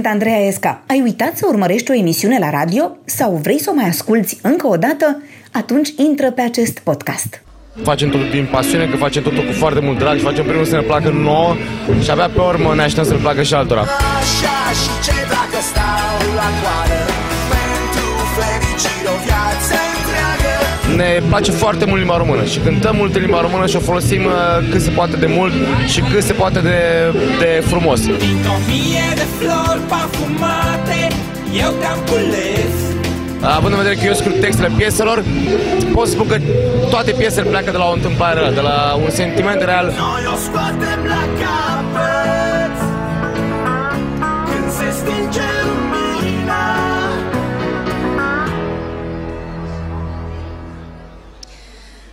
Sunt Andreea Esca. Ai uitat să urmărești o emisiune la radio sau vrei să o mai asculți încă o dată? Atunci intră pe acest podcast. Facem totul din pasiune, că facem totul cu foarte mult drag și facem primul să ne placă nouă și abia pe urmă ne așteptăm să ne placă și altora. Așa și ce dacă stau la coadă Ne place foarte mult limba română și cântăm mult în limba română și o folosim uh, cât se poate de mult și cât se poate de, de frumos. Dintr-o mie de flori parfumate Eu te-am cules Având în vedere că eu scriu textele pieselor, pot să spun că toate piesele pleacă de la o întâmplare reală, de la un sentiment real. Noi o scoatem la capăt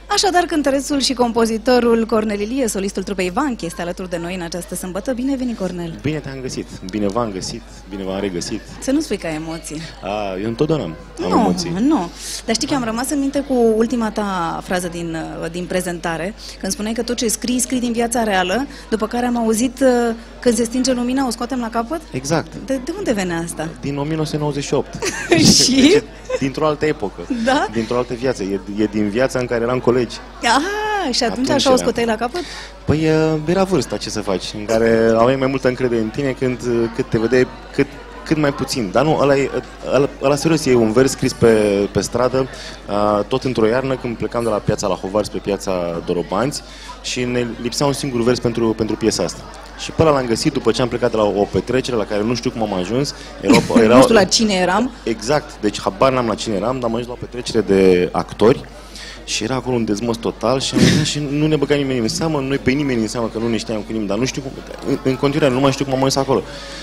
Așadar, cântărețul și compozitorul Cornel Ilie, solistul trupei Vanchi, este alături de noi în această sâmbătă. Bine venit, Cornel! Bine te-am găsit, bine v-am găsit, bine v-am regăsit. Să nu spui ca emoții. A, eu întotdeauna am nu, emoții. nu. Dar știi că am rămas în minte cu ultima ta frază din, uh, din prezentare, când spuneai că tot ce scrii, scrii din viața reală, după care am auzit uh, când se stinge lumina, o scoatem la capăt? Exact, De, de unde venea asta? din 1998. Și? Deci, e dintr-o altă epocă, Da? dintr-o altă viață, e, e din viața în care eram colegi. Ah, și atunci, Atunci așa o era. scoteai la capăt? Păi e, era vârsta, ce să faci, în care aveai mai multă încredere în tine când, cât te vedeai cât, cât mai puțin. Dar nu, ăla, e, ăla, ăla serios, e un vers scris pe, pe stradă, a, tot într-o iarnă, când plecam de la piața la Hovar spre piața Dorobanți și ne lipsea un singur vers pentru, pentru piesa asta. Și pe ăla l-am găsit după ce am plecat de la o petrecere la care nu știu cum am ajuns. Erau, Nu știu la cine eram. Exact, deci habar n-am la cine eram, dar am ajuns la o petrecere de actori și era acolo un dezmăs total și, am venit și nu ne băga nimeni în seamă, noi pe nimeni în seamă că nu ne știam cu nimeni, dar nu știu cum, în, în continuare nu mai știu cum am ajuns acolo.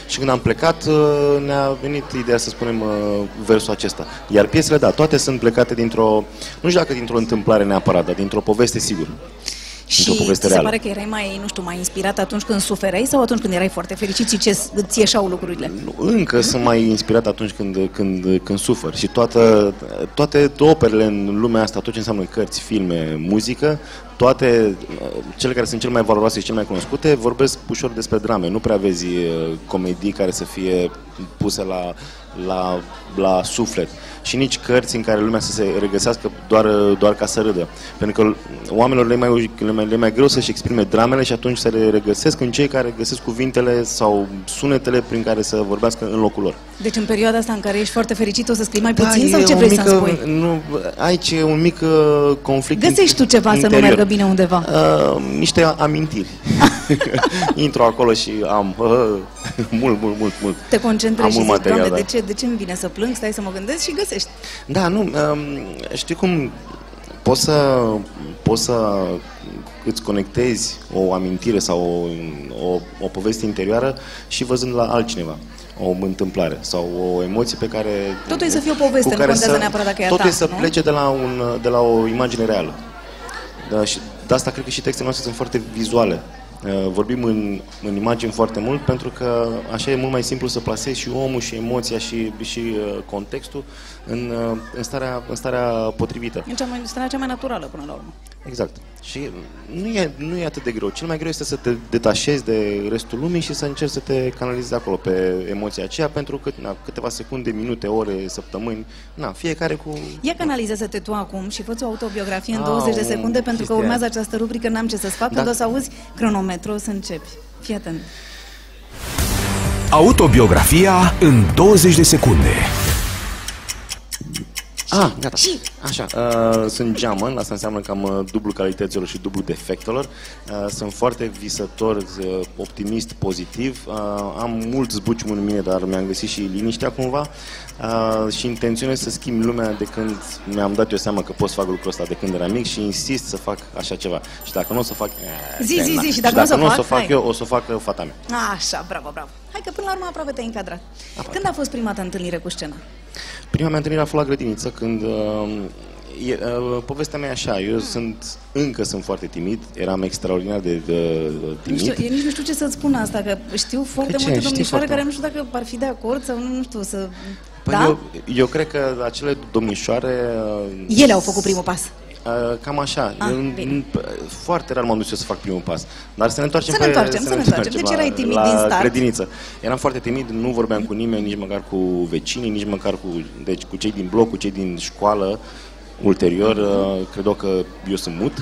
Și când am plecat uh, ne-a venit ideea să spunem uh, versul acesta. Iar piesele, da, toate sunt plecate dintr-o, nu știu dacă dintr-o întâmplare neapărat, dar dintr-o poveste sigur. Și Într-o poveste ți se reală. pare că erai mai, nu știu, mai inspirat atunci când suferai sau atunci când erai foarte fericit și ce îți ieșau lucrurile? Nu, Încă sunt mai inspirat atunci când, când, când sufăr și toată, toate operele în lumea asta, tot ce înseamnă cărți, filme, muzică, toate uh, cele care sunt cele mai valoroase și cele mai cunoscute vorbesc ușor despre drame. Nu prea vezi uh, comedii care să fie puse la, la, la suflet și nici cărți în care lumea să se regăsească doar, doar ca să râdă. Pentru că oamenilor le e mai, le e mai, le e mai greu să-și exprime dramele și atunci se le regăsesc în cei care găsesc cuvintele sau sunetele prin care să vorbească în locul lor. Deci în perioada asta în care ești foarte fericit o să scrii mai puțin Da, sau e ce o vrei mică, să-mi spui? Nu, aici e un mic uh, conflict Găsești tu ceva să nu interior. meargă bine undeva. Uh, niște amintiri. Intru acolo și am uh, mult, mult, mult, mult. Te concentrezi am și mult zici, material, Doamne, da. de ce, de ce îmi vine să plâng? Stai să mă gândesc și găsești. Da, nu, um, știi cum poți să, poți să îți conectezi o amintire sau o, o, o poveste interioară și văzând la altcineva o întâmplare sau o emoție pe care... Totul e să fie o poveste, cu nu care contează să, neapărat dacă e a Totul ta, e să nu? plece de la, un, de la o imagine reală. Da, și de asta cred că și textele noastre sunt foarte vizuale. Uh, Vorbim în, în imagini foarte mult pentru că așa e mult mai simplu să plasezi și omul și emoția și, și uh, contextul în, uh, în, starea, în starea potrivită. E cea mai, starea cea mai naturală până la urmă. Exact. Și nu e, nu e atât de greu. Cel mai greu este să te detașezi de restul lumii și să încerci să te canalizezi acolo pe emoția aceea pentru că na, câteva secunde, minute, ore, săptămâni, na, fiecare cu... Ia canalizează-te tu acum și fă o autobiografie în Au, 20 de secunde pentru că chestia urmează aia. această rubrică N-am ce să-ți fac Da. când o să auzi cronometru o să începi. Fii atent. Autobiografia în 20 de secunde. Ah, gata. Așa, uh, sunt geamăn, asta înseamnă că am uh, dublu calităților și dublu defectelor. Uh, sunt foarte visător, uh, optimist, pozitiv. Uh, am mult zbucium în mine, dar mi-am găsit și liniștea cumva. Uh, și intenționez să schimb lumea de când mi-am dat eu seama că pot să fac lucrul ăsta de când eram mic și insist să fac așa ceva. Și dacă nu o să fac... eh, Zi, zi, na. zi, și dacă nu o să nu o să fac, fac hai. eu, o să o facă fata mea. Așa, bravo, bravo. Hai că până la urmă aproape te-ai încadrat. Când a fost prima ta întâlnire cu scena? Prima mea întâlnire a fost la grădiniță, când... Uh, e, uh, povestea mea e așa, eu sunt, încă sunt foarte timid, eram extraordinar de uh, Nu timid. știu, eu nici nu știu ce să-ți spun asta, că știu foarte Că ce? multe Știi domnișoare foarte care nu știu dacă ar fi de acord sau nu, nu știu, să... Păi da? eu, eu cred că acele domnișoare... uh, Ele au făcut primul pas. Uh, Cam așa. Ah, Eu- bine. foarte rar m-am dus eu să fac primul pas. Dar să ne întoarcem Să ne pe, întoarcem, să ne întoarcem. Deci la, erai timid la din start. grădiniță. Eram foarte timid, nu vorbeam cu nimeni, nici măcar cu vecinii, nici măcar cu, deci, cu cei din bloc, cu cei din școală. Ulterior, uh, credeau că eu sunt mut.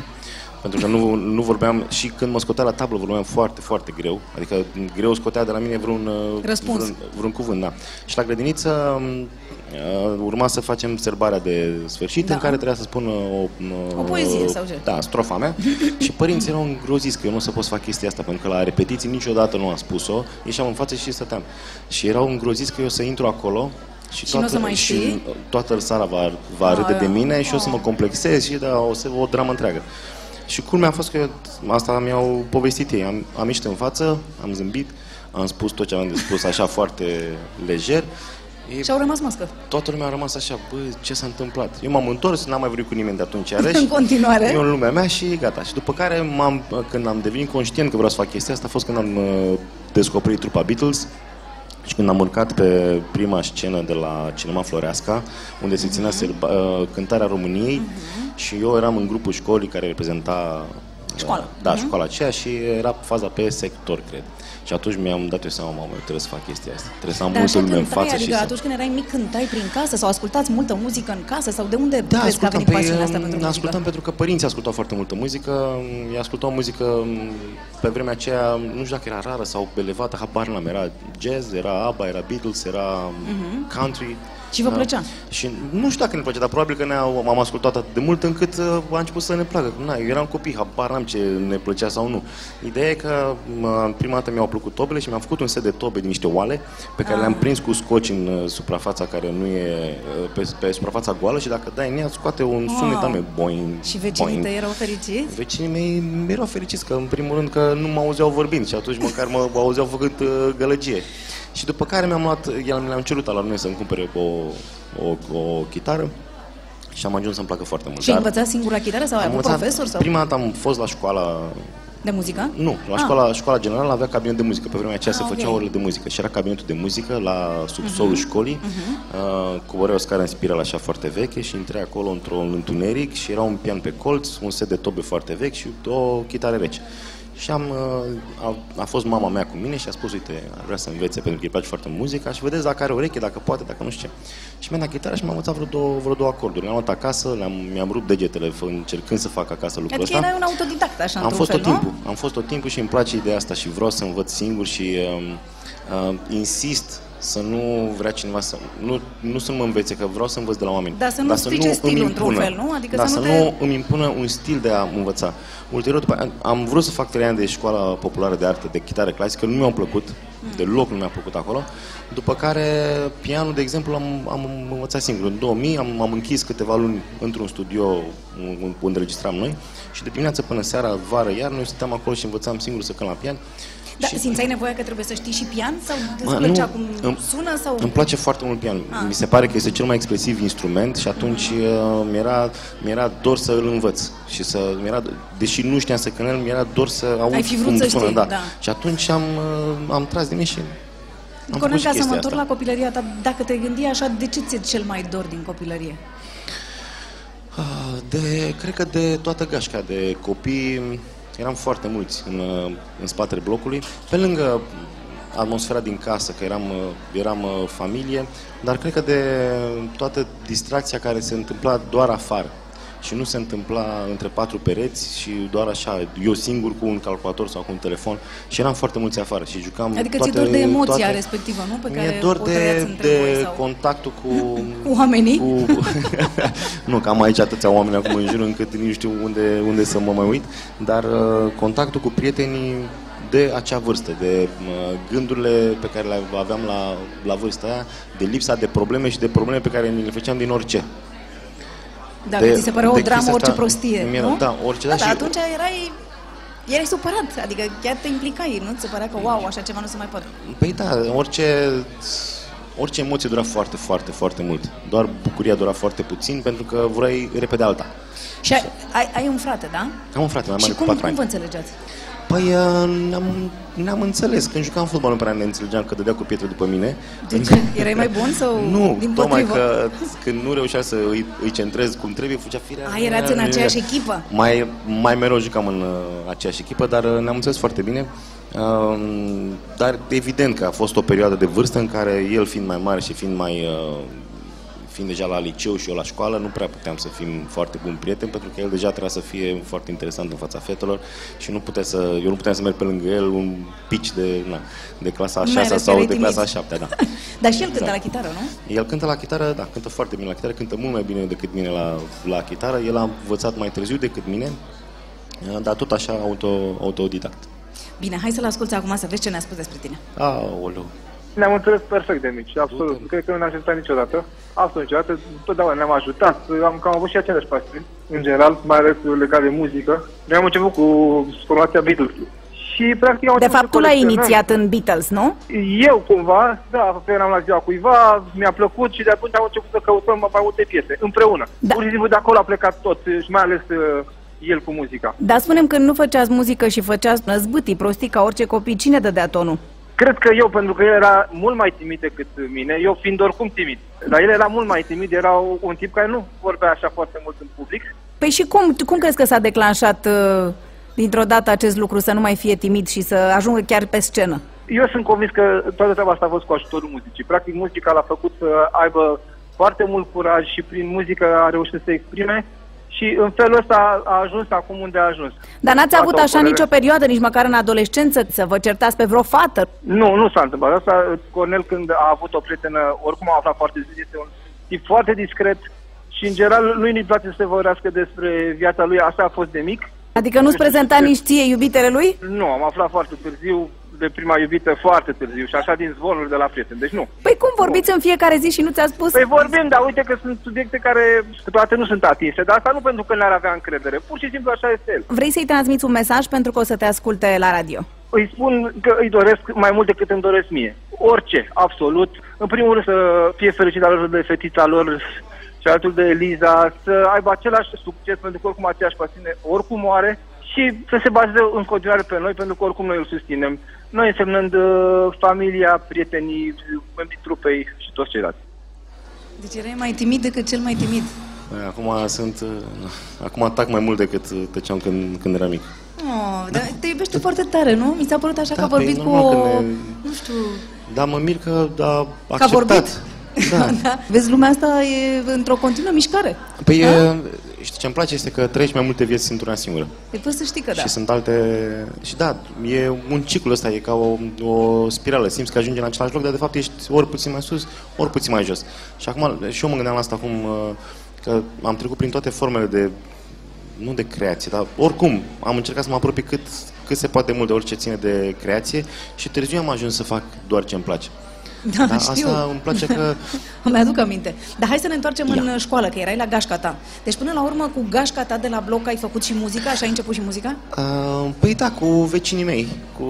Pentru că nu, nu vorbeam și când mă scotea la tablă vorbeam foarte, foarte greu. Adică greu scotea de la mine vreun, uh, Răspuns. vreun, vreun cuvânt, da. Și la grădiniță uh, urma să facem serbarea de sfârșit Da. în care trebuia să spun uh, o, O poezie sau ce? Da, strofa mea. și părinții erau îngroziți că eu nu o să pot să fac chestia asta, pentru că la repetiții niciodată nu am spus-o. Ieșeam în față și stăteam. Și erau îngroziți că eu o să intru acolo și, Și nu o să mai și știi? toată sala va, va râde de Aia. mine și o să mă Ah. complexez și da, o să o dramă întreagă. Și culmea a fost că eu, asta mi-au povestit ei. Am, am ieșit în față, am zâmbit, am spus tot ce aveam de spus așa foarte lejer. Ei, Și au rămas mască. toată lumea a rămas așa, bă, ce s-a întâmplat? Eu m-am întors, n-am mai vorbit cu nimeni de atunci iarăși. În continuare. Eu în lumea mea și gata. Și după care, m-am, când am devenit conștient că vreau să fac chestia asta, a fost când am uh, descoperit trupa Beatles și când am urcat pe prima scenă de la Cinema Floreasca, unde se ținea serba, uh, cântarea României și eu eram în grupul școlii care reprezenta uh, Școala. Da, școala aceea și era faza pe sector, cred. Și atunci mi-am dat eu seama, mamă, eu trebuie să fac chestia asta. Trebuie să am Dar multă așa lume în cântai, față adică și să... atunci când erai mic cântai prin casă sau ascultați multă muzică în casă sau de unde Da, crezi că a ascultam, venit pasiunea asta um, pentru muzică? ascultam pentru că părinții ascultau foarte multă muzică, ei ascultau muzică um, pe vremea aceea, nu știu dacă era rară sau elevată, habar n-am, era jazz, era ABBA, era Beatles, era country. Mhm. Și vă Da. plăcea? Și nu știu dacă ne plăcea, dar probabil că ne-au, am ascultat atât de mult încât uh, a început să ne placă. Na, eu eram copii, habar n-am ce ne plăcea sau nu. Ideea e că mă, prima dată mi-au plăcut tobele și mi-am făcut un set de tobe din niște oale pe care le-am prins cu scoci în uh, suprafața care nu e uh, pe, pe suprafața goală și dacă dai în ea scoate un sunet Wow. anume boing, Și vecinii boing. tăi erau fericiți? Vecinii mei erau fericiți că, în primul rând, că nu mă auzeau vorbind și atunci măcar mă auzeau făcând uh, gălăgie. Și după care mi-am luat, el mi le-am cerut la noi să-mi cumpere o, o, o chitară și am ajuns să-mi placă foarte mult. Și ai Dar învățat singura chitară sau ai am avut învățat- profesor? Sau? Prima dată am fost la școala De muzică? nu, la Ah. școala, școala generală avea cabinet de muzică. Pe vremea aceea se Ah, făceau ok. orele de muzică și era cabinetul de muzică la subsolul Mhm. școlii. Uh, coborea o scară în spirală așa foarte veche și intrai acolo într-un întuneric și era un pian pe colț, un set de tobe foarte vechi și o chitară rece. Și am, uh, a, a fost mama mea cu mine și a spus, uite, ar vrea să învețe pentru că îi place foarte mult muzica și vedeți dacă are ureche, dacă poate, dacă nu știu ce. Și mi-a dat chitară și m-am învățat vreo două, vreo două acorduri. Le-am luat acasă, le-am, mi-am rupt degetele fă- încercând să fac acasă lucrul Adică ăsta. erai un autodidact, așa, Am într-un fost fel, tot nu? timpul, am fost tot timpul și îmi place ideea asta și vreau să învăț singur și um, uh, insist să nu vrea cineva să... Nu, nu să mă învețe, că vreau să învăț de la oameni. Dar să nu strice îmi stilul într-un impună. fel, nu? Adică da, să să nu nu, te- îmi impună un stil de a învăța. Ulterior, după, aia, am vrut să fac trei ani de școala populară de artă, de chitară clasică, nu mi-au plăcut, Mm. deloc nu mi-a plăcut acolo. După care, pianul, de exemplu, am, am învățat singur. În 2000 am, am închis câteva luni într-un studio un- unde registram noi și de dimineață până seara, vară, iar noi stăteam acolo și învățam singur să cânt la pian. Da, și, simțeai nevoia că trebuie să știi și pian sau îți Mă, plăcea nu, cum îmi- sună sau... Îmi place foarte mult pianul. Ah. Mi se pare că este cel mai expresiv instrument și atunci uh, mi-era, mi-era dor să îl învăț. Și să, mi-era, deși nu știam să cânt, el, mi-era dor să aud Ai fi vrut cum să sună. știi, da. da. Și atunci am, uh, am tras de mine și am Cornel, făcut și ca să mă chestia întorc asta. la copilăria ta, dacă te gândi așa, de ce ți-e cel mai dor din copilărie? Ah, De, cred că de toată gașca de copii eram foarte mulți în, uh, în spatele blocului. Pe lângă atmosfera din casă, că eram, uh, eram uh, familie, dar cred că de toată distracția care se întâmpla doar afară și nu se întâmpla între patru pereți și doar așa, eu singur cu un calculator sau cu un telefon și eram foarte mulți afară și jucam Adică toate, ți-e dor de emoția toate... respectivă, nu? Pe Mi-e care dor o de, trăiați între de voi sau... contactul cu... Cu oamenii? Cu... nu, că am aici atâția oameni acum în jur încât nici nu știu unde, unde să mă mai uit, dar uh, contactul cu prietenii de acea vârstă, de uh, gândurile pe care le aveam la, la vârsta aia, de lipsa de probleme și de probleme pe care ni le făceam din orice. Da, de- că ți se părea o de dramă, chestia orice asta, prostie, mi-era- nu? da, orice, da, da, dar și- atunci erai, erai supărat, adică chiar te implicai, nu? Ți se părea că, wow, așa ceva nu se mai poate. Păi da, orice, orice emoție dura foarte, foarte, foarte mult. Doar bucuria dura foarte puțin pentru că vrei repede alta. Și ai, ai, ai un frate, da? Am un frate mai și mare cu cum, 4 cum ani. vă înțelegeați? Păi uh, ne-am, ne-am înțeles. Când jucam fotbal nu prea ne înțelegeam că dădea cu pietre după mine. De ce? Erai mai bun sau Nu, din tocmai potrivă? că când nu reușea să îi, îi centrez cum trebuie, fugea firea. A, erați în aceeași echipă? Mai, mai mereu jucam în uh, aceeași echipă, dar uh, ne-am înțeles foarte bine. Uh, dar evident că a fost o perioadă de vârstă în care el fiind mai mare și fiind mai uh, fiind deja la liceu și eu la școală, nu prea puteam să fim foarte buni prieteni, pentru că el deja trebuia să fie foarte interesant în fața fetelor și nu putea să, eu nu puteam să merg pe lângă el un pici de, na, de clasa a Mai 6 ales sau erai de timid. clasa a 7 da. Dar și el cântă Exact. la chitară, nu? El cântă la chitară, da, cântă foarte bine la chitară, cântă mult mai bine decât mine la, la chitară. El a învățat mai târziu decât mine, dar tot așa auto, autodidact. Bine, hai să-l asculti acum să vezi ce ne-a spus despre tine. Aoleu. Ne-am înțeles perfect de mici, absolut. Nu cred că nu ne-am ajutat niciodată. Absolut niciodată. Totdeauna ne-am ajutat. Am cam avut și aceleași pasiuni, în general, mai ales legat de muzică. Noi am început cu formația Beatles. Și, practic, am De început fapt, tu să l-ai colecționăm. inițiat în Beatles, nu? Eu, cumva, da, eram la ziua cuiva, mi-a plăcut și de atunci am început să căutăm mai multe piese, împreună. Da. Pur și simplu de acolo a plecat tot, și mai ales uh, el cu muzica. Dar spunem că nu făceați muzică și făceați zbâtii, prostii ca orice copii. Cine dădea tonul? Cred că eu, pentru că el era mult mai timid decât mine, eu fiind oricum timid, dar el era mult mai timid, era un tip care nu vorbea așa foarte mult în public. Păi și cum, cum crezi că s-a declanșat uh, dintr-o dată acest lucru să nu mai fie timid și să ajungă chiar pe scenă? Eu sunt convins că toată treaba asta a fost cu ajutorul muzicii. Practic, muzica l-a făcut să aibă foarte mult curaj și prin muzică a reușit să se exprime și în felul ăsta a ajuns acum unde a ajuns. Dar n-ați Poate avut o așa părere. nicio perioadă, nici măcar în adolescență, să vă certați pe vreo fată? Nu, nu s-a întâmplat asta. Cornel, când a avut o prietenă, oricum a aflat foarte zi, este un tip foarte discret și, în general, lui nu-i place să se vorbească despre viața lui. Asta a fost de mic. Adică nu-ți prezenta nici ție iubitele lui? Nu, am aflat foarte târziu de prima iubită foarte târziu și așa din zvonuri de la prieteni. Deci nu. Păi cum vorbiți în fiecare zi și nu ți-a spus? Păi vorbim, dar uite că sunt subiecte care câteodată nu sunt atinse, dar asta nu pentru că n-ar avea încredere. Pur și simplu așa este el. Vrei să-i transmiți un mesaj pentru că o să te asculte la radio? Îi spun că îi doresc mai mult decât îmi doresc mie. Orice, absolut. În primul rând să fie fericit alături de fetița lor și alături de Eliza, să aibă același succes, pentru că oricum aceeași pasiune oricum o are și să se bazeze în continuare pe noi, pentru că oricum noi îl susținem. Noi însemnând uh, familia, prietenii, membrii trupei și toți ceilalți. Deci erai mai timid decât cel mai timid. Băi, Acum sunt, uh, acum atac mai mult decât uh, tăceam când, când eram mic. Oh, dar te iubește foarte tare, nu? Mi s-a părut așa Da, că a vorbit păi, cu normal o... că ne- Nu știu... Dar mă mir că a Că a acceptat. vorbit. Da. da. Vezi, lumea asta e într-o continuă mișcare. Păi, e, știi ce îmi place este că trăiești mai multe vieți într-una singură. Păi poți să știi că da. Și sunt alte... Și da, e un ciclu ăsta, e ca o, o spirală. Simți că ajungi în același loc, dar de fapt ești ori puțin mai sus, ori puțin mai jos. Și acum, și eu mă gândeam la asta acum, uh, că am trecut prin toate formele de nu de creație, dar oricum am încercat să mă apropii cât, cât se poate mult de orice ține de creație și târziu am ajuns să fac doar ce îmi place. Da, Dar știu. asta îmi place că Îmi aduc aminte. Dar hai să ne întoarcem Ia. în școală, că erai la gașca ta. Deci până la urmă, cu gașca ta de la bloc ai făcut și muzica? Așa ai început și muzica? Uh, păi da, cu vecinii mei. Cu...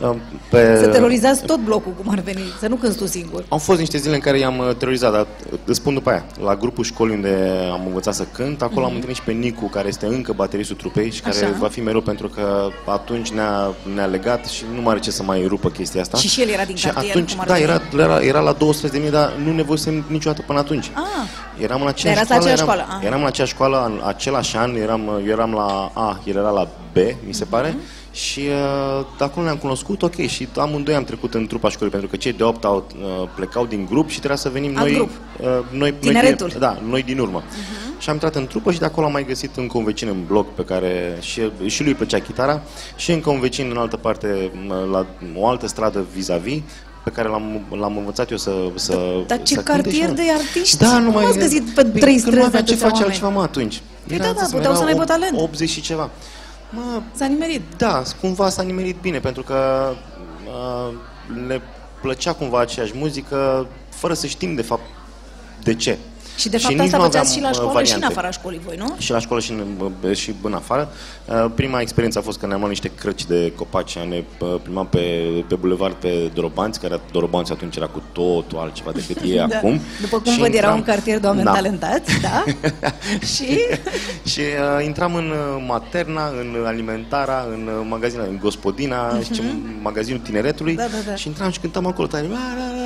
Uh, pe... Să terorizați tot blocul, cum ar veni. Să nu cânti tu singur. Au fost niște zile în care i-am uh, terorizat, dar uh, îți spun după aia. La grupul școlii unde am învățat să cânt, acolo am întâlnit și pe Nicu, care este încă bateristul trupei și care Mhm. Așa. va fi mereu pentru că atunci ne-a, ne-a legat și nu mai are ce să mai rupă chestia asta. Și și el era din și cartier, atunci, cum ar da, veni. era, era, era la 200 de mii, dar nu ne văzusem niciodată până atunci. Ah. Eram în aceeași Dar erați la școală, aceeași eram, școală, ah. eram în aceeași școală, în același an, eram, eu eram la A, el era la B, mi se pare, Mhm. și uh, de acolo ne-am cunoscut, ok, și amândoi am trecut în trupa școlii, pentru că cei de 8 au, uh, plecau din grup și trebuia să venim Alt noi, grup. uh, noi, Tineretul. Mhm. noi, din, da, noi din urmă. Și am intrat în trupă și de acolo am mai găsit încă un vecin în bloc pe care și, și lui îi plăcea chitara și încă un vecin în altă parte, m- la o altă stradă vis-a-vis, pe care l-am, l-am învățat eu să, să Dar ce să cânte și cartier nu. de artiști! Da, nu Cum mai ați găsit pe Păi, trei că străzi Nu aveam ce atâția face oameni? altceva, mă, atunci. Păi da, da, înțeles, puteau să era n-aibă op- talent. 80 și ceva. Mă, S-a nimerit. da, cumva s-a nimerit bine, pentru că uh, le plăcea cumva aceeași muzică, fără să știm de fapt de ce. Și de fapt nici asta nu făceați aveam, și la uh, școală și în variante. afara școlii voi, nu? Și la școală și în, bă, și în afară. Uh, Prima experiență a fost că ne-am luat niște crăci de copaci, ne uh, plimbam pe, pe bulevard pe Dorobanți, care Dorobanți atunci era cu totul altceva decât e acum. După cum Și văd, era intram- un cartier de oameni Da. talentați, da? și Și uh, intram în uh, Materna, în Alimentara, în uh, magazina, în Gospodina, și magazinul tineretului Mhm. Da, da, da. și intram și cântam acolo tare. La, la, la, la,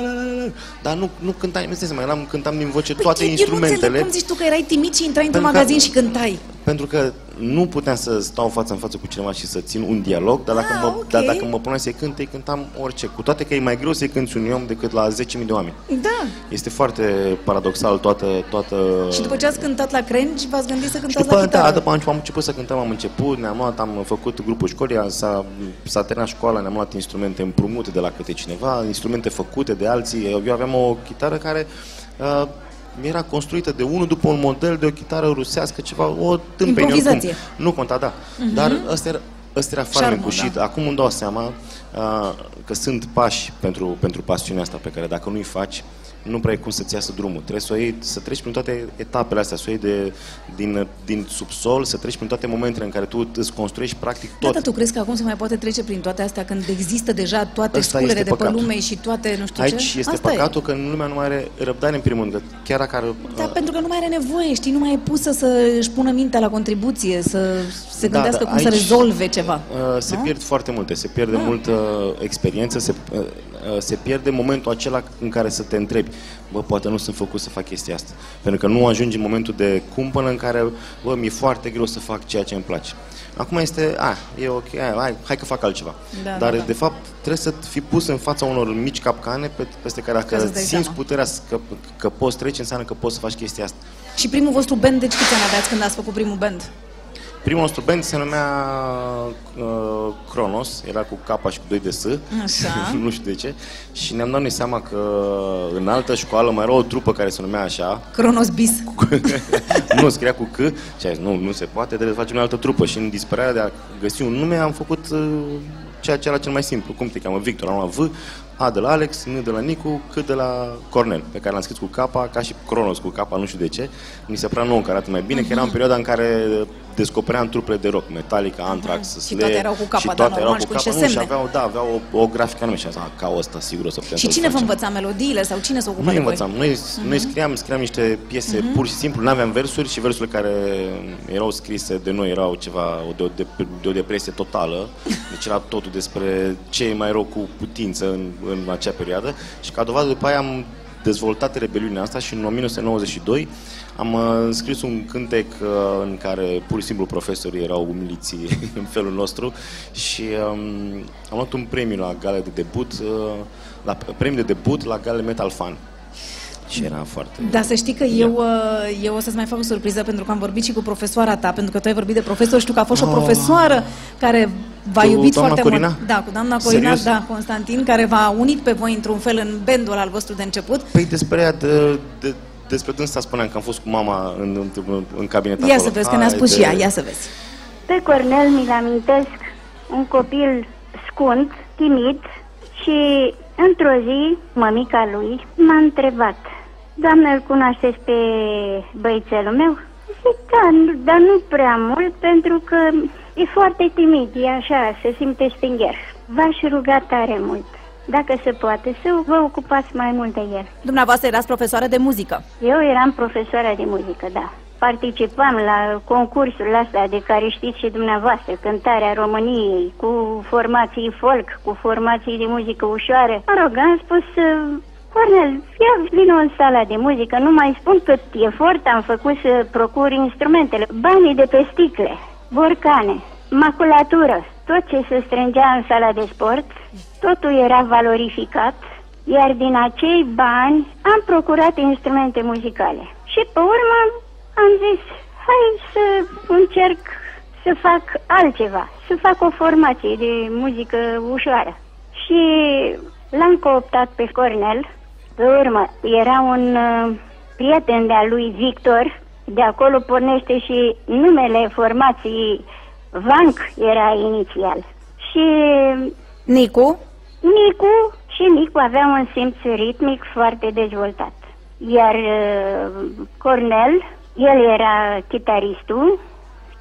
la, la. Dar nu, nu cântam, mi seama, eram, cântam din voce toate Păi, Eu nu înțeleg instrumentele. cum zici tu că erai timid și intrai într-un Pentru că- magazin și cântai. Pentru că nu puteam să stau față în față cu cineva și să țin un dialog, dar dacă, Ah, mă, ok. dar dacă mă puneam să-i cânt, îi cântam orice. Cu toate că e mai greu să-i cânti unui om decât la 10.000 de oameni. Da. Este foarte paradoxal toată... toată... Și după ce ați cântat la crengi, v-ați gândit să Și cântați după, la chitară. da, după am, am început să cântăm, am început, ne-am luat, am făcut grupul școlii, s-a, s-a terminat școala, ne-am luat instrumente împrumute de la câte cineva, instrumente făcute de alții. Eu aveam o chitară care uh, era construită de unul după un model de o chitară rusească, ceva, o tâmpenie. Improvizație. oricum. Nu conta, da. Dar ăsta era, ăsta era farmecul Șarmul, și da. acum îmi dau seama uh, că sunt pași pentru, pentru pasiunea asta pe care dacă nu-i faci, nu prea e cum să-ți iasă drumul. Trebuie să, o iei, să treci prin toate etapele astea, să o iei de, din, din subsol, să treci prin toate momentele în care tu îți construiești practic Da, tot. dar tu crezi că acum se mai poate trece prin toate astea când există deja toate Ăsta sculele este de pe păcatul. lume și toate nu știu Aici ce? este Asta păcatul că lumea nu mai are răbdare în primul rând, că chiar dacă ar, Da, pentru că nu mai are nevoie, știi, nu mai e pusă să își pună mintea la contribuție, să se Da, gândească da, cum să aici, rezolve ceva. Uh, se nu? pierd foarte multe, se pierde Da. multă experiență, se, uh, uh, se pierde momentul acela în care să te întrebi, bă, poate nu sunt făcut să fac chestia asta. Pentru că nu ajungi în momentul de cumpănă în care, bă, mi-e foarte greu să fac ceea ce îmi place. Acum este, a, e ok, hai, hai, hai că fac altceva. Da, Dar, da, da. de fapt, trebuie să fii pus în fața unor mici capcane pe, peste care Ca dacă să-ți dai simți seama. puterea că, că poți trece, înseamnă că poți să faci chestia asta. Și primul vostru band, deci câți ani aveați când ați făcut primul band? Primul nostru band se numea uh, Cronos, era cu capa și cu 2 de S. Așa. nu știu de ce. Și ne-am dat noi seama că în altă școală mai era o trupă care se numea așa. Cronos Bis. nu, scria cu C. Și am zis, nu, nu se poate, trebuie să facem o altă trupă. Și în disperarea de a găsi un nume am făcut uh, ceea ce era cel mai simplu. Cum te cheamă? Victor. Am luat V, A de la Alex, N de la Nicu, C de la Cornel, pe care l-am scris cu capa, ca și Cronos cu capa, nu știu de ce. Mi se părea nou că arată mai bine, că era în perioada în care descopeream trupele de rock, Metallica, Anthrax, Și Slayer. toate erau cu capa, și da, toate normal, erau și cu cu capa, niște nu, și semne. aveau, da, aveau o, o grafică anume și am zis, "A, ca ăsta, sigur o să putem Și să-l cine vă facem." învăța melodiile sau cine se ocupa Noi de voi? învățam. Noi, noi scriam, scriam niște piese pur și simplu, nu aveam versuri și versurile care erau scrise de noi erau ceva de o, de, de o depresie totală. Deci era totul despre ce e mai rău cu putință în, în acea perioadă. Și ca dovadă după aia am dezvoltat rebeliunea asta și în 1992 am uh, scris un cântec uh, în care pur și simplu profesorii erau umiliți în felul nostru și um, am luat un premiu la gale de debut, uh, la premiu de debut la gale Metal Fan. Și era foarte... Dar să știi că eu, uh, eu o să-ți mai fac o surpriză pentru că am vorbit și cu profesoara ta, pentru că tu ai vorbit de profesor, știu că a fost și o profesoară care v-a Cu iubit doamna foarte Corina? mult. Da, cu doamna Corina, Serios? da, Constantin, care v-a unit pe voi într-un fel în bandul al vostru de început. Păi despre ea, de, de, despre dânsa spuneam că am fost cu mama în, în, în cabinet Ia acolo. să vezi, că ne-a spus și Haide. ea, ia să vezi. Pe Cornel mi-l amintesc un copil scund, timid și într-o zi mămica lui m-a întrebat Doamnă, îl cunoașteți pe băițelul meu? Zic, da, nu- dar nu prea mult pentru că e foarte timid, e așa, se simte stingher. V-aș ruga tare mult, dacă se poate, să vă ocupați mai mult de el. Dumneavoastră erați profesoară de muzică. Eu eram profesoara de muzică, da. Participam la concursul astea de care știți și dumneavoastră, cântarea României, cu formații folk, cu formații de muzică ușoară. Mă rog, am spus, uh, Cornel, ia vină în sala de muzică, nu mai spun cât efort am făcut să procur instrumentele, banii de pe sticle, borcane, maculatură, tot ce se strângea în sala de sport, totul era valorificat, iar din acei bani am procurat instrumente muzicale. Și pe urmă am zis, hai să încerc să fac altceva, să fac o formație de muzică ușoară. Și l-am cooptat pe Cornel. Pe urmă, era un uh, prieten de-a lui Victor, de acolo pornește și numele formației Vanc era inițial. Și Nicu, Nicu și Nicu avea un simț ritmic foarte dezvoltat. Iar uh, Cornel, el era chitaristul,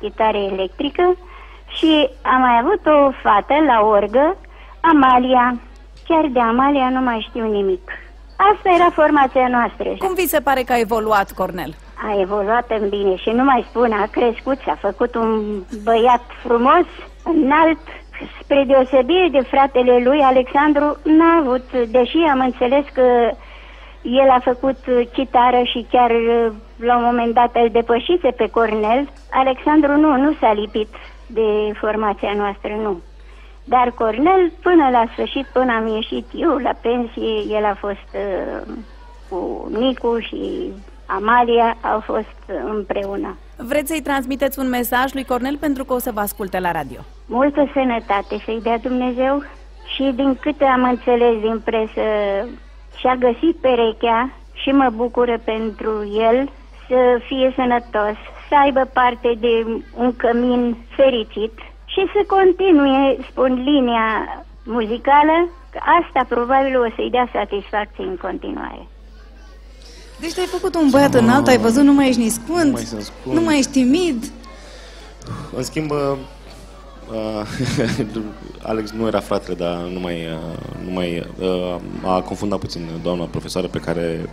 chitară electrică, și am mai avut o fată la orgă, Amalia. Chiar de Amalia nu mai știu nimic. Asta era formația noastră. Cum vi se pare că a evoluat Cornel? A evoluat în bine și nu mai spun, a crescut, s-a făcut un băiat frumos, înalt, spre deosebire de fratele lui, Alexandru n-a avut, deși am înțeles că el a făcut chitară și chiar uh, la un moment dat îl depășise pe Cornel, Alexandru nu, nu s-a lipit de formația noastră, nu. Dar Cornel, până la sfârșit, până am ieșit eu la pensie, el a fost uh, cu Nicu și Amalia, au fost uh, împreună. Vreți să-i transmiteți un mesaj lui Cornel pentru că o să vă asculte la radio. Multă sănătate să-i dea Dumnezeu și din câte am înțeles din presă, și-a găsit perechea și mă bucură pentru el să fie sănătos, să aibă parte de un cămin fericit și să continue, spun, linia muzicală, că asta probabil o să-i dea satisfacție în continuare. Deci te-ai făcut un băiat înalt, ai văzut, nu mai ești niscund, Nu mai sunt scund. nu mai ești timid. În schimb, uh, uh, Alex nu era fratele, dar nu mai, uh, nu mai uh, a confundat puțin doamna profesoară pe care uh,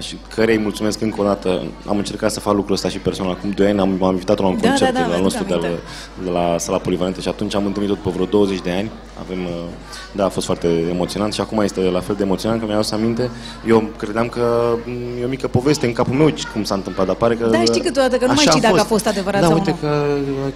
și cărei îi mulțumesc încă o dată. Am încercat să fac lucrul ăsta și personal. Acum 2 ani am, am invitat-o la un Da, concert da, da, al mi-aduc nostru de, la, aminte. de la sala polivalentă și atunci am întâlnit-o după vreo 20 de ani. Avem, uh, da, a fost foarte emoționant și acum este la fel de emoționant că mi-am adus aminte. Eu credeam că mm, e o mică poveste în capul meu cum s-a întâmplat, dar pare că Da, știi câteodată că nu mai așa știi dacă fost. a fost adevărat da, sau uite nu. că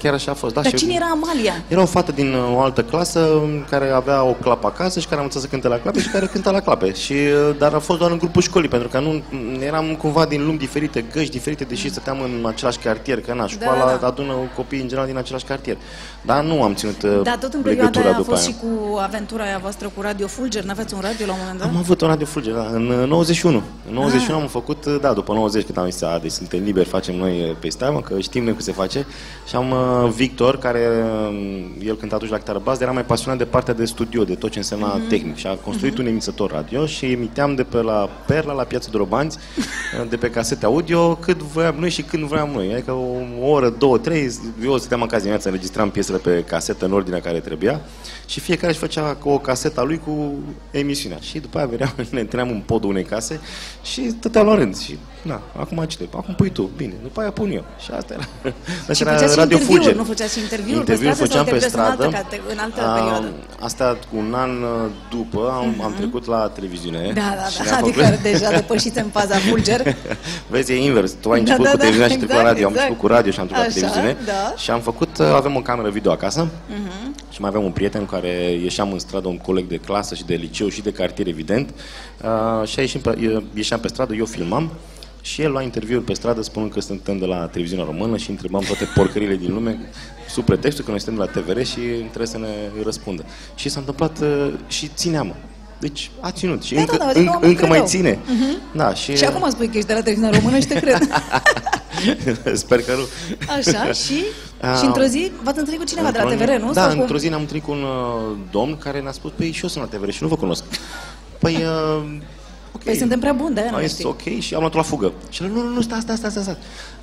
chiar așa a fost. Da, Dar și- cine era Amalia? era o fată din uh, o altă clasă um, care avea o clapă acasă și care a învățat să cânte la clape și care cânta la clape. Și, uh, dar a fost doar în grupul școlii, pentru că nu m, eram cumva din lumi diferite, găști diferite, deși stăteam în același cartier, că na, școala Da, da. adună copii în general din același cartier. Dar nu am ținut uh, Da, tot în perioada legătura aia a după fost aia. și cu aventura aia voastră cu Radio Fulger. N-aveți un radio la un moment dat? Am avut o radio Fulger, da, în uh, 91. În 91 Ah. am făcut, uh, da, după 90, când am zis, a, deci suntem liberi, facem noi uh, pe stai, mă, că știm noi cum se face. Și am uh, Victor, care uh, el cânta atunci la chitară bas, dar era mai pasionat de partea de studio, de tot ce însemna Mhm. tehnic. Și a construit un emițător radio și emiteam de pe la Perla, la Piața Drobanți, uh, de pe casete audio, cât voiam noi și când voiam noi. Adică o, o oră, două, trei, eu stăteam acasă dimineața, înregistram piesele pe casetă în ordinea care trebuia și fiecare își făcea cu o casetă a lui cu emisiunea. Și după aia veneam, ne întâlneam în podul unei case și stăteam la rând. Și, na, acum cine? Acum pui tu. Bine, după aia pun eu. Și asta era. Asta Și era făceați și Radio interviuri, Fulger. nu făceați și interviuri Interviuri pe stradă sau făceam pe interviuri în stradă. altă cate- în altă Am- perioadă? Asta cu un an uh, după am, am trecut la televiziune. Mhm. Da, da, și da, ne-am adică făcut- deja depășiți în faza Fulger. Vezi, e invers. Tu ai Da, început da, cu da, televiziunea și trecut la exact, radio. Am exact. început cu radio și am trecut la Așa, televiziune. da. Și am făcut, uh, avem o cameră video acasă Mhm. și mai aveam un prieten cu care ieșeam în stradă, un coleg de clasă și de liceu și de cartier, evident. Uh, și ieșim pe, ieșeam pe stradă, eu filmam și el lua interviuri pe stradă spunând că suntem de la televiziunea română și întrebam toate porcările din lume sub pretextul că noi suntem de la TVR și trebuie să ne răspundă. Și s-a întâmplat uh, și țineam. Deci a ținut și Da, încă, da, da, adică încă, omul încă mai credeau. ține. Mhm. Da, și, Și acum spui că ești de la televiziunea română și te cred. Sper că nu. Așa, și? Ah. Și într-o zi v-ați întâlnit cu cineva de la Într-o- TVR, nu? Da, Sau cu- într-o zi ne-am întâlnit cu un uh, domn care ne-a spus, păi și eu sunt la TVR și nu vă cunosc. Păi, uh, ok. Păi suntem prea buni, de-aia nu Am ne zis, știi. ok, și am luat la fugă. Și el, nu, nu, nu, sta, sta, sta, sta, sta.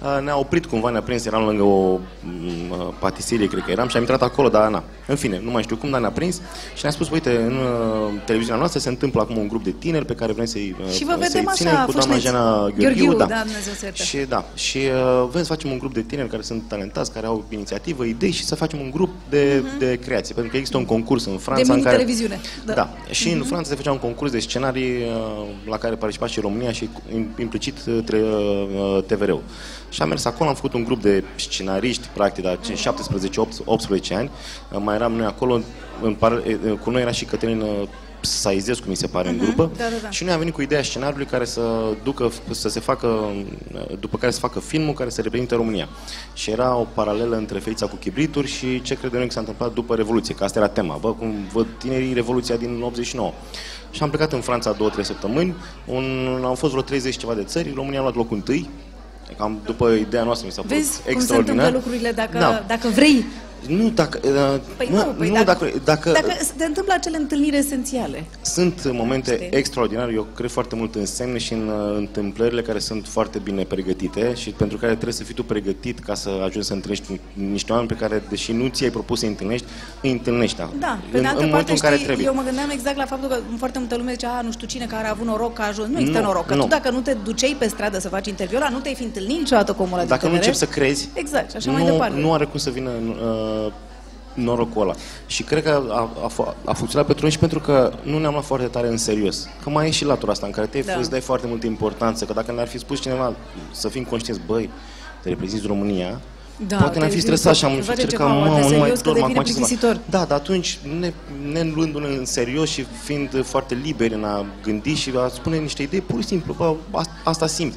Uh, Ne-a oprit cumva, ne-a prins, eram lângă o mm, patiserie, cred că eram, și am intrat acolo, dar na. În fine, nu mai știu cum, dar ne-a prins și ne-a spus, uite, în uh, televiziunea noastră se întâmplă acum un grup de tineri pe care vrem să-i, uh, Și vă să-i vedem ținem așa, cu doamna fâșneți. Jana Gheorghiu. Gheorghiu, da. da, Dumnezeu să ierte. Și da, și uh, vrem să facem un grup de tineri care sunt talentați, care au inițiativă, idei și să facem un grup de, de creație. Pentru că există un concurs în Franța Mhm. De în care... mini-televiziune, da. Da. Și în Franța se făcea un concurs de scenarii uh, la care participa și România și im- implicit uh, tre- uh, TVR-ul. Și am mers acolo, am făcut un grup de scenariști, practic, de 17-18 ani. Uh, Mai eram noi acolo, în par- uh, cu noi era și Cătălin uh, Saizescu, mi se pare, în grupă. Da, da, da. Și noi am venit cu ideea scenariului care să ducă, să se facă, după care să facă filmul care să reprezinte România. Și era o paralelă între feița cu chibrituri și ce credem noi că s-a întâmplat după Revoluție, că asta era tema. Bă, cum văd tinerii Revoluția din 89. Și am plecat în Franța două, trei săptămâni, un, au fost vreo 30 ceva de țări, România a luat locul întâi, cam după ideea noastră mi s-a părut Vezi cum se extraordinar. întâmplă lucrurile dacă, Da. dacă vrei Nu, dacă... Uh, Păi mă, nu, păi nu, dacă, dacă, dacă, dacă se întâmplă acele întâlniri esențiale. Sunt momente Știi? extraordinare, eu cred foarte mult în semne și în uh, întâmplările care sunt foarte bine pregătite și pentru care trebuie să fii tu pregătit ca să ajungi să întâlnești niște oameni pe care, deși nu ți-ai propus să întâlnești, îi întâlnești. Da, pe în, de altă în parte, momentul în care știi, trebuie. eu mă gândeam exact la faptul că foarte multă lume zicea, a, nu știu cine care a avut noroc că a ajuns. Nu există Nu, noroc, că nu. tu dacă nu te duceai pe stradă să faci interviul ăla, nu te-ai fi întâlnit niciodată cu omul ăla Dacă din nu TVR. începi să crezi, Exact, și așa nu, mai departe. nu are cum să vină uh, norocul ăla. Și cred că a, a, f- a funcționat pentru noi și pentru că nu ne-am luat foarte tare în serios. Că mai e și latura asta în care te Da. da. îți dai foarte multă importanță, că dacă ne-ar fi spus cineva să fim conștienți, băi, te reprezinți România, Da, poate ne-am te- fi stresat și am te fi face zice că ceva mamă, de nu mai serios, că dorm devine acum ce să fac?" plictisitor. Da, dar atunci, ne, ne luându-ne în serios și fiind foarte liberi în a gândi și a spune niște idei, pur și simplu, bă, asta, asta simt.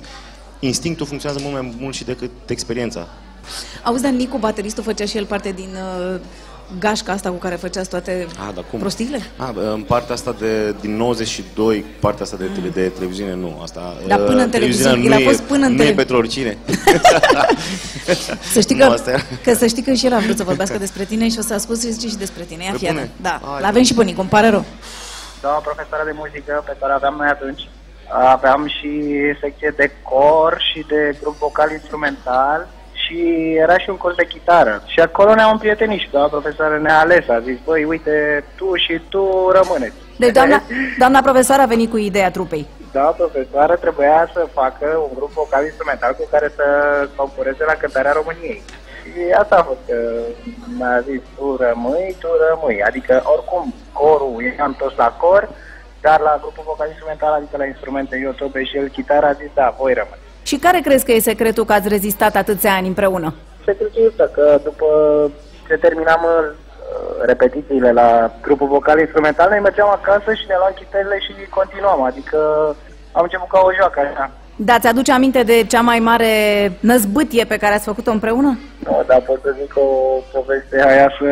Instinctul funcționează mult mai mult și decât experiența. Auzi, dar Nicu, bateristul, făcea și el parte din uh, gașca asta cu care făceați toate A, dar cum? prostiile? A, în partea asta de, din 92, partea asta de, tele, de televiziune, nu. Asta, Dar până uh, în televiziunea televiziune, el a nu fost e- până în Nu tele- e pentru oricine. Să știi Nu, că, asta era. că, să știi că și el a vrut să vorbească despre tine și o să ascult să zice și despre tine. Ia Pe fii bune? atent. Da, Hai. l-avem și pe Nicu, îmi pare rău. Doamna profesoară de muzică pe care aveam noi atunci, aveam și secție de cor și de grup vocal instrumental și era și un curs de chitară. Și acolo ne-am împrietenit și doamna profesoară ne-a ales, a zis, băi, uite, tu și tu rămâneți. Deci doamna, doamna profesoară a venit cu ideea trupei. Doamna profesoară trebuia să facă un grup vocal instrumental cu care să concureze la cântarea României. Și asta a fost că mi-a zis, tu rămâi, tu rămâi. Adică, oricum, corul, eram toți la cor, dar la grupul vocal instrumental, adică la instrumente, eu, tobe și el, chitara, a zis, da, voi rămâi. Și care crezi că e secretul că ați rezistat atâția ani împreună? Secretul este că după ce terminam uh, repetițiile la grupul vocal instrumental, noi mergeam acasă și ne luam chitările și continuam. Adică am început ca o joacă, așa. Da, ți-aduce aminte de cea mai mare năzbâtie pe care ați făcut-o împreună? Nu, dar pot să zic o poveste aia să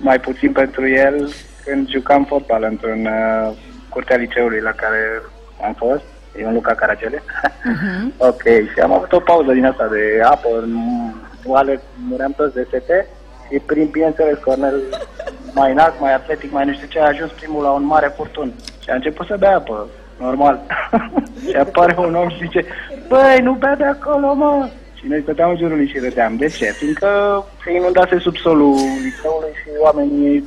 mai puțin pentru el când jucam fotbal într-un uh, curtea liceului la care am fost. E un Luca Caracele. ok, și am avut o pauză din asta de apă, oale, muream toți de sete și prin, bineînțeles, Cornel mai înalt, mai atletic, mai nu știu ce, a ajuns primul la un mare furtun și a început să bea apă, normal. și apare un om și zice, băi, nu bea de acolo, mă! Și noi stăteam în jurul lui și râdeam. De ce? Fiindcă se inundase subsolul liceului și oamenii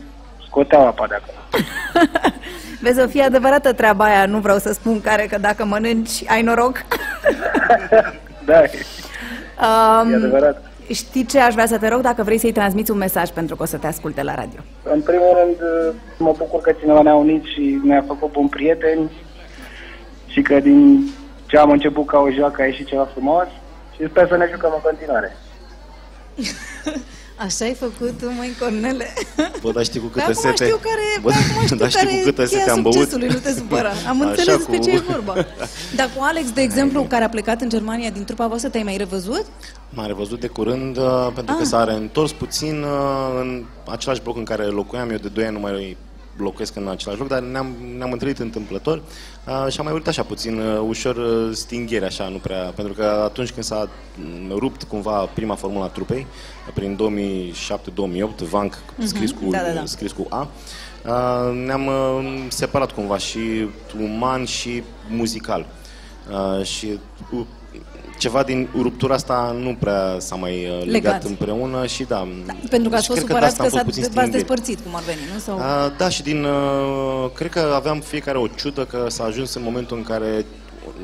scoteau apa de acolo. Vezi, o fie adevărată treaba aia, nu vreau să spun care, că dacă mănânci, ai noroc. Da, Um, e adevărat. știi ce aș vrea să te rog dacă vrei să-i transmiți un mesaj pentru că o să te asculte la radio? În primul rând, mă bucur că cineva ne-a unit și ne-a făcut bun prieteni și că din ce am început ca o joacă a ieșit ceva frumos și sper să ne jucăm în continuare. Așa ai făcut, măi, Cornele. Bă, dar știi cu Pe câtă acum sete... știu care, Bă, pe acum știu dar știi care cu câtă e sete cheia am băut? succesului, nu te supăra. Am Așa, înțeles cu- pe ce e vorba. Dar cu Alex, de exemplu, care a plecat în Germania din trupa voastră, te-ai mai revăzut? M-am revăzut de curând uh, pentru că Ah. s-a reîntors puțin uh, în același bloc în care locuiam. Eu de 2 ani nu mai locuiesc în același loc, dar ne-am, ne-am întâlnit întâmplător uh, și am mai uitat așa puțin uh, ușor uh, stinghere, așa, nu prea, pentru că atunci când s-a mm, rupt cumva prima formula trupei, prin 2007-2008, Vanc, scris, cu, Da, da, da. scris cu A, uh, ne-am uh, separat cumva și uman și muzical. Uh, și uh, ceva din ruptura asta nu prea s-a mai uh, legat, Legat. împreună și da. Pentru că ați și fost cred de supărați asta că, am s-a, fost puțin v-ați stingeri. despărțit, cum ar veni, nu? Sau... Uh, da, și din. Uh, cred că aveam fiecare o ciudă că s-a ajuns în momentul în care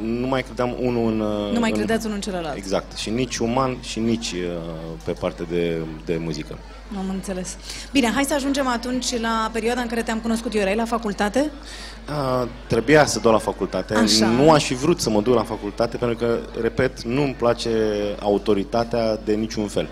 nu mai credeam unul în. uh, nu mai în- credeți unul în celălalt. Exact. Și nici uman și nici uh, pe parte de, de muzică. Am înțeles. Bine, hai să ajungem atunci la perioada în care te-am cunoscut eu. Erai la facultate? Uh, trebuia să dau la facultate. Așa. Nu aș fi vrut să mă duc la facultate pentru că, repet, nu îmi place autoritatea de niciun fel.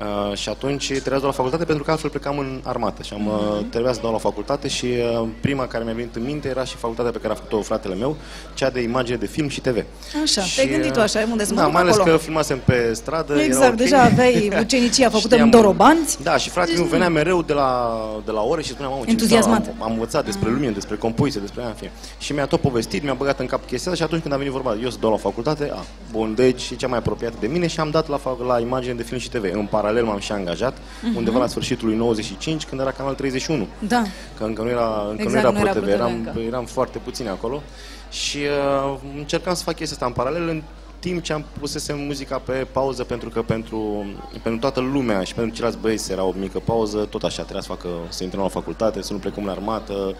Uh, și atunci trebuia să dau la facultate pentru că altfel plecam în armată și am, uh, trebuia să dau la facultate și uh, prima care mi-a venit în minte era și facultatea pe care a făcut-o fratele meu, cea de imagine de film și TV. Așa, Și, te-ai gândit tu uh, așa, unde să mă Da, duc mai ales acolo? că filmasem pe stradă. era Exact, ok. deja aveai ucenicia făcută Știam- în dorobanți. Da, și fratele meu venea mereu de la, de la ore și spunea, mamă, ce Entuziasmat. mișto, Am, am învățat despre lumină, despre compoziție, despre aia, în fine. Și mi-a tot povestit, mi-a băgat în cap chestia asta și atunci când a venit vorba, eu să dau la facultate, a, bun, deci e cea mai apropiată de mine și am dat la, fa- la imagine de film și TV. În paralel paralel m-am și angajat, Mhm. undeva la sfârșitul lui 95, când era Canal 31. Da. Că încă nu era, încă Exact, nu era nu era ProTV, ProTV eram, încă. eram foarte puțini acolo și uh, încercam să fac chestia asta în paralel în timp ce am pusesem muzica pe pauză pentru că pentru, pentru toată lumea și pentru ceilalți băieți era o mică pauză, tot așa, trebuia să facă, să intre la facultate, să nu plecăm la armată, uh,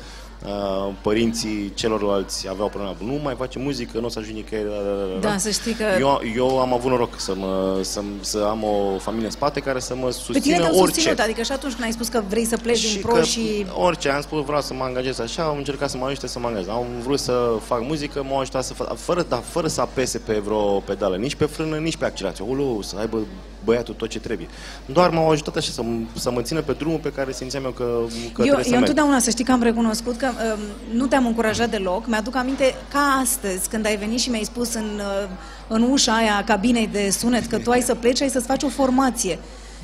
părinții celorlalți aveau problema, nu mai face muzică, nu o să ajungi nicăieri, da, da, da, da. Da, să știi că... Eu, eu am avut noroc să, mă, să, să am o familie în spate care să mă Pe tine susțină te-au orice. susținut, adică și atunci când ai spus că vrei să pleci din pro că și... orice, am spus vreau să mă angajez așa, am încercat să mă ajute să mă angajez. Am vrut să fac muzică, m-au ajutat să fac, fără, dar fără să apese pe vreo pedală, nici pe frână, nici pe accelerație. Ulu, să aibă băiatul tot ce trebuie. Doar m-au ajutat așa să, m- să mă țină pe drumul pe care simțeam eu că, că Eu, trebuie să eu merg. întotdeauna să știi că am recunoscut că um, nu te-am încurajat deloc. Mi-aduc aminte ca astăzi, când ai venit și mi-ai spus în, uh, în ușa aia a cabinei de sunet că tu ai să pleci și ai să-ți faci o formație.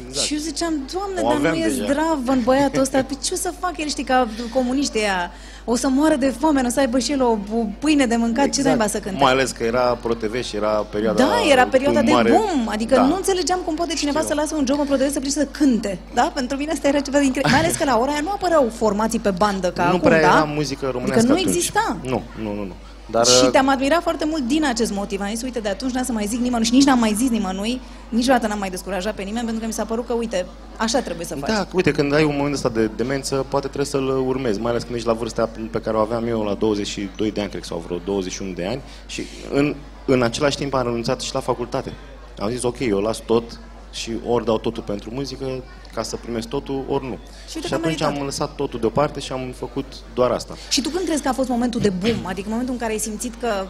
Exact. Și eu ziceam, Doamne, O dar nu aveam e deja. zdravă în băiatul ăsta, pe ce o să fac el, știi, ca comuniștii ăia, o să moară de foame, nu o să aibă și el o, o pâine de mâncat, ce naiba să cânte? Exact. Mai ales că era ProTV și era perioada Da, era perioada cu de mare... boom, adică da. nu înțelegeam cum poate cineva Știu. să lasă un job în ProTV să plece să cânte, da? Pentru mine asta era ceva de incredibil, mai ales că la ora aia nu apăreau formații pe bandă ca nu acum, prea da? era muzică românească Adică nu atunci. exista. Nu, nu, nu. nu. Dar, și uh, te-am admirat foarte mult din acest motiv. Am zis, uite, de atunci n-am să mai zic nimănui și nici n-am mai zis nimănui, niciodată n-am mai descurajat pe nimeni, pentru că mi s-a părut că, uite, așa trebuie să faci. Da, uite, când ai un moment ăsta de demență, poate trebuie să-l urmezi, mai ales când ești la vârsta pe care o aveam eu la 22 de ani, cred că, sau vreo 21 de ani și în, în același timp am renunțat și la facultate. Am zis, ok, eu las tot și ori dau totul pentru muzică ca să primesc totul, ori nu. Și uite și că am atunci meritat. am lăsat totul deoparte și am făcut doar asta. Și tu când crezi că a fost momentul de boom? Adică momentul în care ai simțit că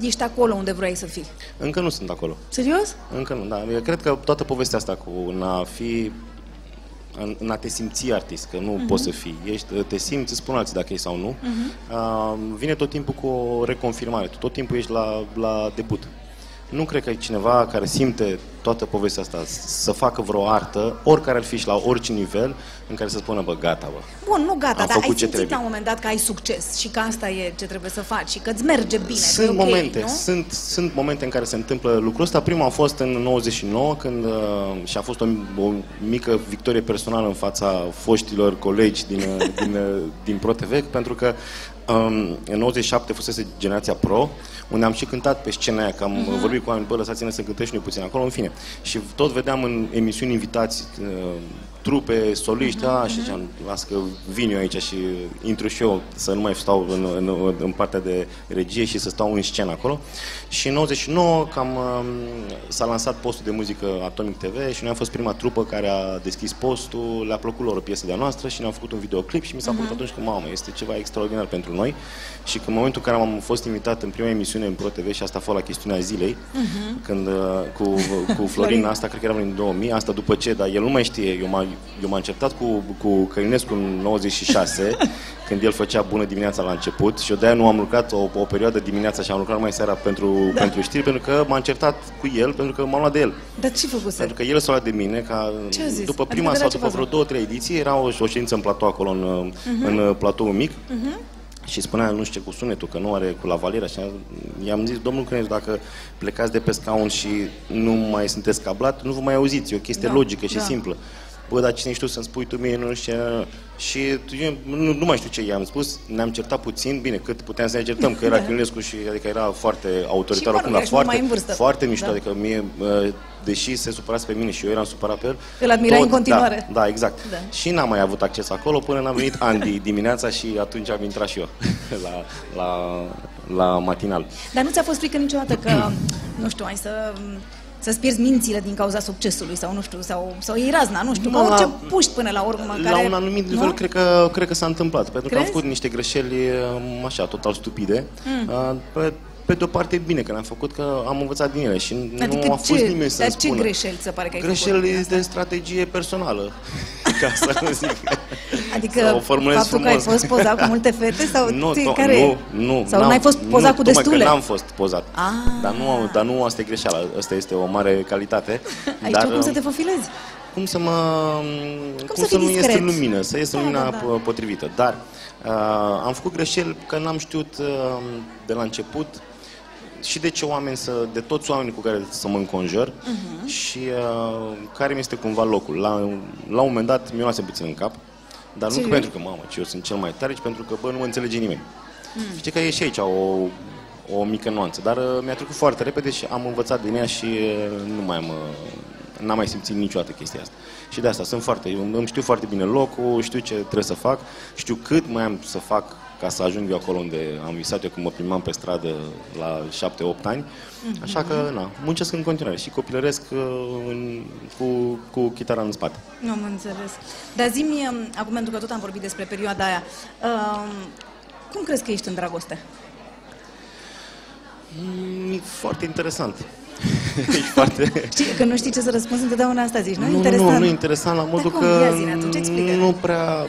ești acolo unde vrei să fii? Încă nu sunt acolo. Serios? Încă nu, da. Eu cred că toată povestea asta cu în a fi în, în a te simți artist, că nu Mhm. poți să fii. Ești, te simți, îți spun alții dacă ești sau nu. Mhm. Uh, vine tot timpul cu o reconfirmare. Tu tot timpul ești la, la debut. Nu cred că e cineva care simte toată povestea asta să facă vreo artă, oricare ar fi și la orice nivel, în care să spună, bă, gata, bă. Bun, nu gata, Am dar ai făcut ce simțit trebuie. la un moment dat că ai succes și că asta e ce trebuie să faci și că îți merge bine, Sunt că e ok, momente, nu? sunt, sunt momente în care se întâmplă lucrul ăsta. Primul a fost în 99, când uh, și a fost o, o mică victorie personală în fața foștilor colegi din, uh, din, uh, din ProTV, pentru că um, în 97 fusese generația Pro, unde am și cântat pe scena aia, că am Mhm. uh-huh. vorbit cu oameni, bă, lăsați-ne să cântăm și noi puțin acolo, în fine. Și tot vedeam în emisiuni invitați uh, trupe, soliști, Mhm, uh-huh. și ziceam, las că vin eu aici și intru și eu, să nu mai stau în, în, în partea de regie și să stau în scenă acolo. Și în 99 cam um, s-a lansat postul de muzică Atomic TV și noi am fost prima trupă care a deschis postul, le-a plăcut lor o piesă de-a noastră și ne-am făcut un videoclip și mi s-a părut Mhm. atunci că, mamă, este ceva extraordinar pentru noi și că în momentul în care am fost invitat în prima emisiune în Pro TV și asta a fost la chestiunea zilei, Mhm. când uh, cu, cu Florin, asta cred că era în 2000, asta după ce, dar el nu mai știe, eu m-am, eu m-am certat cu, cu Călinescu în 96, când el făcea bună dimineața la început și eu de-aia nu am lucrat o, o perioadă dimineața și am lucrat mai seara pentru, da. pentru știri, pentru că m-am certat cu el, pentru că m-am luat de el. Dar ce făcuse? Pentru că el s-a luat de mine, ca Ce a zis? după Adică prima de la sau ce după fază? vreo două, trei ediții, era o, o ședință în platou acolo, în, Mhm. în uh, platou mic, Mhm. și spunea, nu știu ce, cu sunetul, că nu are cu lavaliera și i-am zis, domnul Crănescu, dacă plecați de pe scaun și nu mai sunteți cablat, nu vă mai auziți, e o chestie Da, logică și da. simplă. Bă, dar cine știu să-mi spui tu mie, nu știu ce... Și eu nu, nu mai știu ce i-am spus, ne-am certat puțin, bine, cât puteam să ne certăm, că era Da. Călinescu și adică era foarte Și, autoritar mă acum, rog, dar ești mult mai foarte, în vârstă. foarte mișto, Da. adică mie, uh, deși se supărase pe mine și eu eram supărat pe el, Îl admirai în continuare. Da, da exact. Da. Și n-am mai avut acces acolo până n-a venit Andy dimineața și atunci am intrat și eu la, la, la matinal. Dar nu ți-a fost frică niciodată că, nu știu, ai să să-ți pierzi mințile din cauza succesului sau nu știu, sau, sau iei razna, nu știu, Nu, ca orice la- puști până la urmă. La care, un anumit nu? nivel cred că, cred că s-a întâmplat, pentru că am Crezi? făcut niște greșeli um, așa, total stupide. Mm. Uh, Pe, pe de o parte e bine că le-am făcut, că am învățat din ele și Adică nu a fost ce, nimeni să-mi dar ce spună. greșeli ți se pare că ai Greșeli făcut? de strategie personală, ca să nu zic. Adică Să o formulez faptul că ai frumos. fost pozat cu multe fete sau nu, tu, to- care nu, nu, Sau n-am- n-ai fost pozat nu, cu tocmai destule? Că n-am fost pozat. Ah. Dar nu, dar nu asta e greșeala, asta este o mare calitate. Ai dar, știut cum să um, te făfilezi? cum să mă cum, să să, fii nu ies discret? în lumină, să ies în Da, lumina da, da. p- potrivită. Dar uh, am făcut greșeli că n-am știut uh, de la început și de ce oameni să, de toți oamenii cu care să mă înconjur Mhm. și uh, care mi este cumva locul. La, la un moment dat mi-o luase puțin în cap, dar nu Serios? pentru că, mamă, ce eu sunt cel mai tare, ci pentru că, bă, nu mă înțelege nimeni. Mm. Știi că e și aici o, o mică nuanță, dar uh, mi-a trecut foarte repede și am învățat din ea și uh, nu mai am, uh, n-am mai simțit niciodată chestia asta. Și de asta sunt foarte, eu îmi știu foarte bine locul, știu ce trebuie să fac, știu cât mai am să fac ca să ajung eu acolo unde am visat eu când mă plimbam pe stradă la 7-8 ani. Așa că, na, muncesc în continuare și copilăresc uh, în, cu, cu chitara în spate. Nu am înțeles. Dar zi-mi, um, acum pentru că tot am vorbit despre perioada aia, um, cum crezi că ești în dragoste? Mm, E foarte interesant. e foarte... Știi, că nu știi ce să răspunzi, întotdeauna asta zici, nu? Nu, interesant. nu, nu, interesant la modul cum? că Ia zi-ne atunci, explică-ne. nu prea...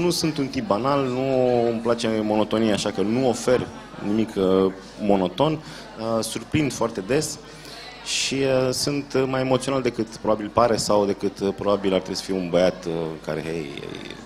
Nu sunt un tip banal, nu îmi place monotonia, așa că nu ofer nimic uh, monoton. Uh, surprind foarte des și uh, sunt uh, mai emoțional decât probabil pare sau decât uh, probabil ar trebui să fiu un băiat uh, care, hei,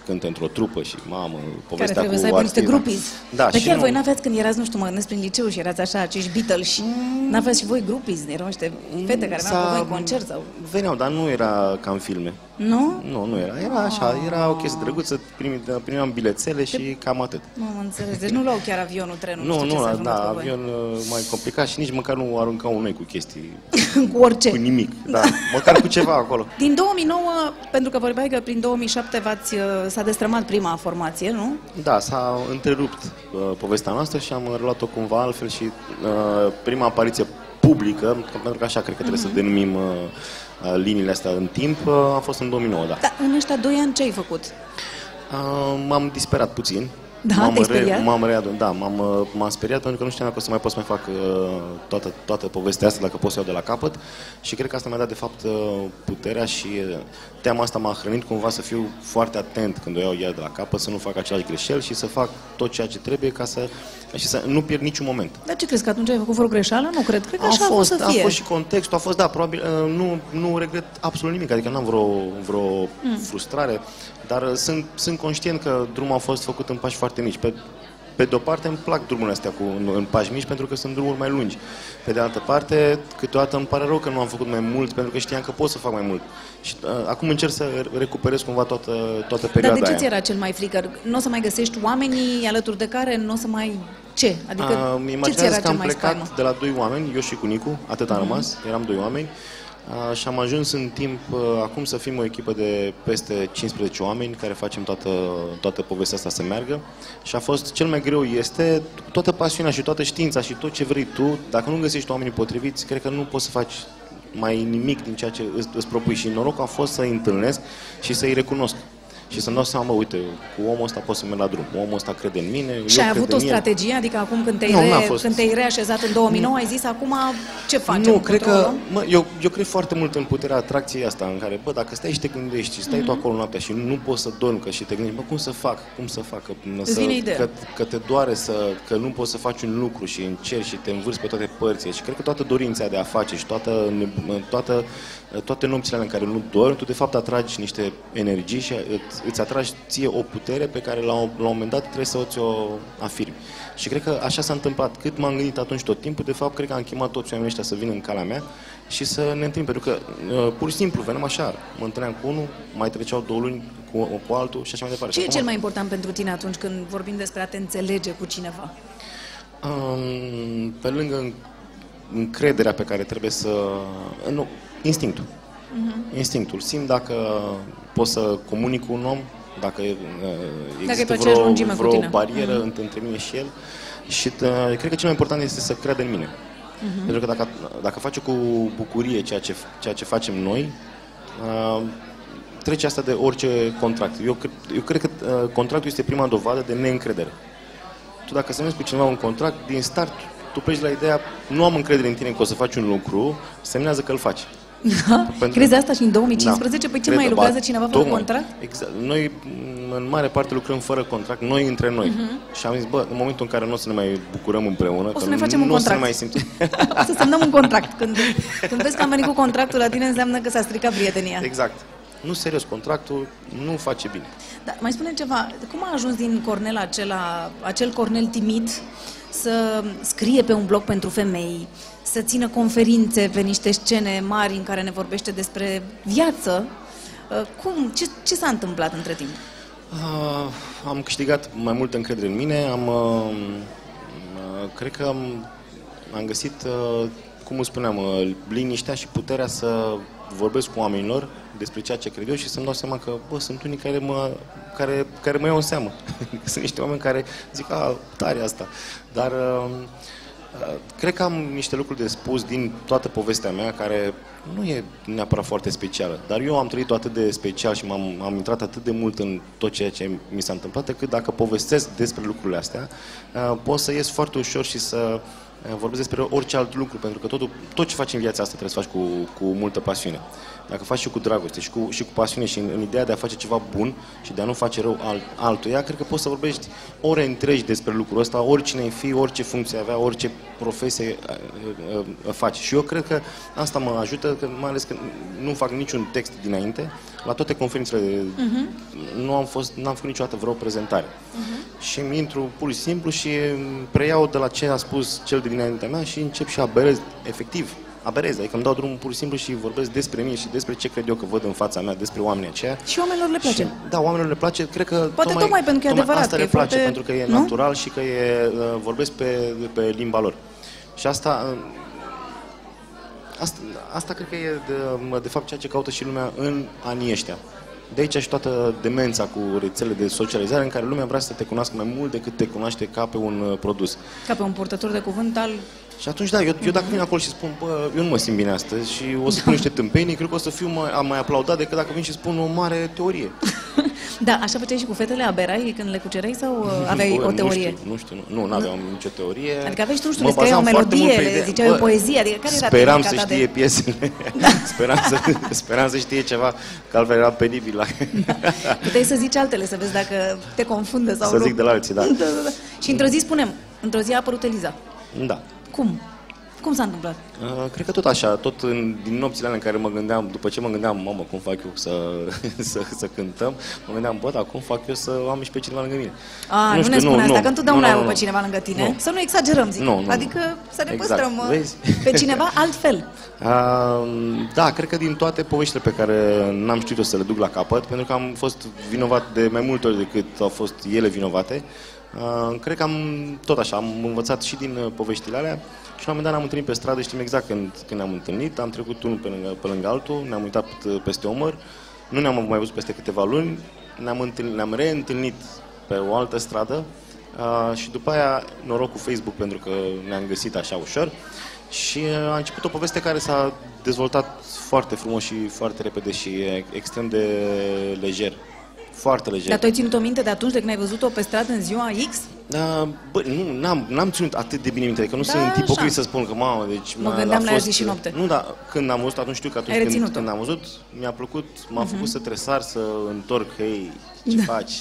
cântă într-o trupă și mamă, care povestea trebuie cu să aibă niște artiva. grupies. Da, Dar și chiar nu- voi n-aveați când erați, nu știu, mă gândesc prin liceu și erați așa, acești Beatles și n-aveți și voi grupies, erau niște fete care veneau cu voi în concert sau... Veneau, dar nu era ca în filme. Nu? Nu, nu era. Era așa, era o chestie drăguță, primi- primeam bilețele și cam atât. Nu am înțeles. Deci nu luau chiar avionul, trenul, nu, Nu, știu ce să nu, ajungă da, pe voi. avion uh, mai complicat și nici măcar nu aruncau noi cu chestii, cu orice. cu nimic, da, măcar cu ceva acolo. Din 2009, pentru că vorbeai că prin 2007 v-ați, uh, s-a destrămat prima formație, nu? Da, s-a întrerupt uh, povestea noastră și am reluat-o cumva altfel și uh, prima apariție publică, că- pentru că așa cred că trebuie Mhm. să denumim uh, uh, liniile astea în timp, uh, a fost în 2009, da. Dar în ăștia doi ani ce ai făcut? Uh, m-am disperat puțin. Da, m-am te-ai speriat? m-am readun, da, m-am, uh, m-am speriat pentru că nu știam dacă o să mai pot să mai fac uh, toată, toată povestea asta, dacă pot să o iau de la capăt și cred că asta mi-a dat de fapt uh, puterea și uh, teama asta m-a hrănit cumva să fiu foarte atent când o iau iar de la capăt, să nu fac același greșeli și să fac tot ceea ce trebuie ca să, și să nu pierd niciun moment. Dar ce crezi, că atunci ai făcut vreo greșeală? Nu cred, cred că A așa fost, a fost să a fie. fost și contextul, a fost, da, probabil, uh, nu, nu regret absolut nimic, adică n-am vreo, vreo Mm. frustrare, dar uh, sunt, sunt conștient că drumul a fost făcut în pași foarte mici. Pe, pe de o parte îmi plac drumurile astea cu, în, în pași mici pentru că sunt drumuri mai lungi. Pe de altă parte, câteodată îmi pare rău că nu am făcut mai mult pentru că știam că pot să fac mai mult. Și uh, acum încerc să recuperez cumva toată, toată Dar perioada de ce aia. ți era cel mai frică? Nu o să mai găsești oamenii alături de care nu o să mai... Ce? Adică Uh, îmi ce ți imaginează era că cel am mai plecat spaimă? de la doi oameni, eu și cu Nicu, atât am Mhm. rămas, eram doi oameni. Uh, și am ajuns în timp uh, acum să fim o echipă de peste 15 oameni care facem toată, toată povestea asta să meargă și a fost cel mai greu este toată pasiunea și toată știința și tot ce vrei tu, dacă nu găsești oamenii potriviți, cred că nu poți să faci mai nimic din ceea ce îți, îți propui și norocul a fost să-i întâlnesc și să-i recunosc. Și să-mi dau seama, bă, uite, cu omul ăsta pot să merg la drum, omul ăsta crede în mine, Și eu ai cred avut o în el. strategie? Adică acum când te-ai, Nu, re... n-a fost. când te-ai reașezat în 2009, ai zis acum ce facem? Nu, cred că, Controlăm? mă, eu, eu cred foarte mult în puterea atracției asta, în care, bă, dacă stai și te gândești și stai Mhm. tu acolo noaptea și nu poți să dormi, că și te gândești, bă, cum să fac, cum să fac, că, Îți să, vine ideea. că, că te doare să, că nu poți să faci un lucru și încerci și te învârți pe toate părțile și cred că toată dorința de a face și toată, toată, toate nopțile alea în care nu dormi, tu de fapt atragi niște energii și îți, îți atragi ție o putere pe care la, un- la un moment dat trebuie să o ți-o afirmi. Și cred că așa s-a întâmplat. Cât m-am gândit atunci tot timpul, de fapt, cred că am chemat toți oamenii ăștia să vină în calea mea și să ne întâlnim. Pentru că, uh, pur și simplu, veneam așa, mă întâlneam cu unul, mai treceau două luni cu, cu altul și așa mai departe. Ce e Și cel acum- mai important pentru tine atunci când vorbim despre a te înțelege cu cineva? Um, pe lângă în- încrederea pe care trebuie să... Nu, instinctul. Mhm. Instinctul. Simt dacă pot să comunic cu un om, dacă uh, există pe aceeași vreo, lungime cu vreo tine. barieră Mhm. între, între mine și el. Și uh, cred că cel mai important este să creadă în mine. Mhm. Pentru că dacă, dacă face cu bucurie ceea ce, ceea ce facem noi, uh, trece asta de orice contract. Eu, cred- eu cred că uh, contractul este prima dovadă de neîncredere. Tu dacă semnezi cu cineva un contract, din start tu pleci la ideea, nu am încredere în tine că o să faci un lucru, semnează că îl faci. Da? Pentru- Crezi asta și în 2015? Da. Păi ce Cred mai că, lucrează ba, cineva fără tocmai. contract? Exact. Noi, m, în mare parte, lucrăm fără contract, noi între noi. Mhm. Și am zis, bă, în momentul în care nu o să ne mai bucurăm împreună, O să că ne facem un nu o să ne contract. mai simțim. O să semnăm un contract. Când, când vezi că am venit cu contractul la tine, înseamnă că s-a stricat prietenia. exact. nu serios, contractul nu face bine. Da, mai spune ceva, cum a ajuns din Cornel acela, acel Cornel timid să scrie pe un blog pentru femei, să țină conferințe pe niște scene mari în care ne vorbește despre viață? Uh, Cum, ce, ce s-a întâmplat între timp? Uh, am câștigat mai multă încredere în mine, am, uh, uh, cred că am, am găsit, uh, cum îți spuneam, uh, liniștea și puterea să vorbesc cu oamenilor despre ceea ce cred eu și să-mi dau seama că, bă, sunt unii care mă, care, care mă iau în seamă. sunt niște oameni care zic, a, tare asta. Dar uh, uh, cred că am niște lucruri de spus din toată povestea mea care nu e neapărat foarte specială, dar eu am trăit-o atât de special și m-am, am intrat atât de mult în tot ceea ce mi s-a întâmplat, încât dacă povestesc despre lucrurile astea, uh, pot să ies foarte ușor și să uh, vorbesc despre orice alt lucru, pentru că totul, tot ce faci în viața asta trebuie să faci cu, cu multă pasiune. Dacă faci și cu dragoste și cu, și cu pasiune și în, în ideea de a face ceva bun și de a nu face rău alt, altuia, cred că poți să vorbești ore întregi despre lucrul ăsta, oricine ai fi, orice funcție avea, orice profesie uh, uh, faci. Și eu cred că asta mă ajută, că, mai ales că nu fac niciun text dinainte. La toate conferințele uh-huh. nu am fost, n-am făcut niciodată vreo prezentare. Uh-huh. Și îmi intru pur și simplu și preiau de la ce a spus cel de dinaintea mea și încep și aberez, efectiv, aberez, adică îmi dau drumul pur și simplu și vorbesc despre mine și despre ce cred eu că văd în fața mea, despre oamenii aceia. Și oamenilor le place. Și, da, oamenilor le place, cred că Poate tocmai pentru că e adevărat, asta că le e place, foarte- pentru că e nu? natural și că e, uh, vorbesc pe, pe limba lor. Și asta, uh, asta, asta cred că e de, de fapt ceea ce caută și lumea în anii ăștia. De aici și toată demența cu rețele de socializare în care lumea vrea să te cunoască mai mult decât te cunoaște ca pe un uh, produs. Ca pe un purtător de cuvânt al... Și atunci, da, eu, eu dacă vin acolo și spun, bă, eu nu mă simt bine astăzi și o să spun niște tâmpenii, cred că o să fiu mai, mai aplaudat decât dacă vin și spun o mare teorie. Da, așa făceai și cu fetele, aberai când le cucerai sau uh, aveai Bă, o teorie? Nu știu, nu știu, nu, nu aveam nicio teorie. Adică aveai și tu, nu știu, Mă le scriai o bazam foarte melodie, mult pe le idee. ziceai o poezie, adică care era Speram tehnica să ta știe de- piesele, speram, să, speram să știe ceva, că altfel era penibil. La... Puteai să zici altele, să vezi dacă te confundă sau Să nu. zic de la alții, da. da, da, da. Și într-o zi spunem, într-o zi a apărut Eliza. Da. Cum? Cum s-a întâmplat? Uh, cred că tot așa, tot în, din nopțile alea în care mă gândeam, după ce mă gândeam, mamă, cum fac eu să, să, să cântăm, mă gândeam, bă, dar cum fac eu să am și pe cineva lângă mine? A, nu, știu, ne spune asta, nu, că întotdeauna nu, ai nu, pe nu. cineva lângă tine. Nu. Să nu exagerăm, zic. Nu, nu, nu. adică să ne Exact, păstrăm uh, vezi? pe cineva altfel. Uh, da, cred că din toate poveștile pe care n-am știut eu să le duc la capăt, pentru că am fost vinovat de mai multe ori decât au fost ele vinovate, uh, cred că am tot așa, am învățat și din uh, poveștile alea și la un moment dat ne-am întâlnit pe stradă, știm exact când, când ne-am întâlnit, am trecut unul pe lângă, pe lângă altul, ne-am uitat uh, peste omăr, nu ne-am mai văzut peste câteva luni, ne-am, întâlnit, ne-am reîntâlnit pe o altă stradă uh, și după aia noroc cu Facebook pentru că ne-am găsit așa ușor. Și uh, a început o poveste care s-a dezvoltat foarte frumos și foarte repede și e extrem de lejer. Foarte lejer. Dar tu ai ținut o minte de atunci de când ai văzut-o pe stradă în ziua X? Da, bă, nu, n-am, n-am ținut atât de bine minte, adică nu Da, sunt tipocrit așa. să spun că, mamă, deci... Mă m-a- gândeam a la ea zi și noapte. Nu, dar când am văzut, atunci știu că atunci Ai când, reținut-o. când am văzut, mi-a plăcut, m-a Mhm. făcut să tresar, să întorc, hei, ce Da. faci?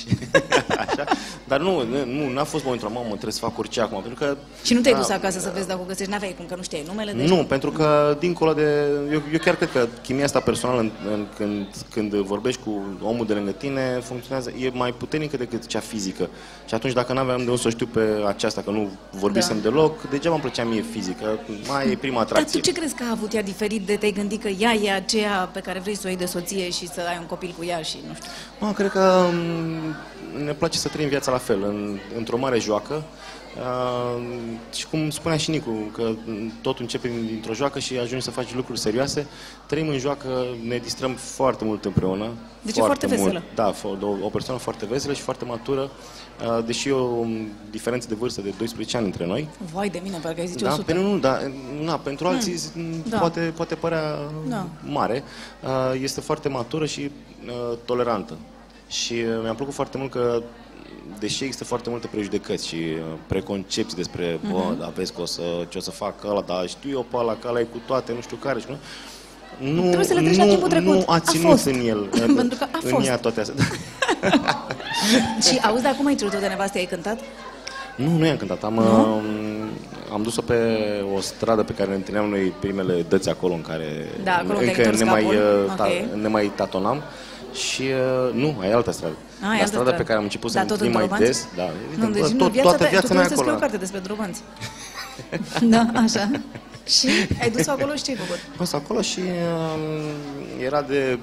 Așa. Dar nu, nu, n-a fost momentul, mamă, trebuie să fac orice acum, pentru că... Și nu te-ai da, dus acasă să vezi dacă o găsești, n-aveai cum, că nu știai numele? Deci... Nu, pentru că dincolo de... Eu, eu chiar cred că chimia asta personală în, în, când, când vorbești cu omul de lângă tine funcționează, e mai puternică decât cea fizică. Și atunci dacă nu aveam de unde să o știu pe aceasta, că nu vorbisem Da. deloc, degeaba îmi plăcea mie fizică. Mai e prima Dar tu atracție. ce crezi că a avut ea diferit de te-ai gândit că ea e aceea pe care vrei să o iei de soție și să ai un copil cu ea și nu știu. Mă, cred că m, ne place să trăim viața la fel, în, într-o mare joacă. Uh, și cum spunea și Nicu, că m, totul începe din- dintr-o joacă și ajungi să faci lucruri serioase. Trăim în joacă, ne distrăm foarte mult împreună. Deci e foarte mult. veselă. Da, fo- o, o persoană foarte veselă și foarte matură, uh, deși e o m, diferență de vârstă de 12 ani între noi. Vai de mine, parcă ai zice Da, 100. pentru, nu, da, na, pentru alții Hmm, m, da. poate, poate părea Da. mare. Uh, Este foarte matură și uh, tolerantă. Și uh, mi-a plăcut foarte mult că deși există foarte multe prejudecăți și uh, preconcepții despre, bă, Mhm. da, vezi că o să, ce o să fac ăla, dar știu eu pe ăla, că ăla e cu toate, nu știu care și nu. Nu, Trebuie să le treci la nu, timpul trecut. nu a A ținut fost. în el, Pentru că a în fost. ea toate astea. Și auzi, dar cum ai cerut-o de nevastă? Ai cântat? Nu, nu i-am cântat. Am, um, am dus-o pe o stradă pe care ne întâlneam noi primele dăți acolo în care Da, acolo unde ai încă întors ne mai, capul. uh, ta, Ok. ne mai tatonam Și uh, nu, ai altă stradă. Ah, e la altă strada stradă. pe care am început să Da, da, tot întâlnim în mai Dorobanți? des. Da, Nu, evident, deci bă, nu, tot, viața toată ta, viața tu mea trebuie să scrii acolo. o carte despre Drobănți. da, așa. Și ai dus acolo și ce ai făcut? Am fost acolo și um, era de,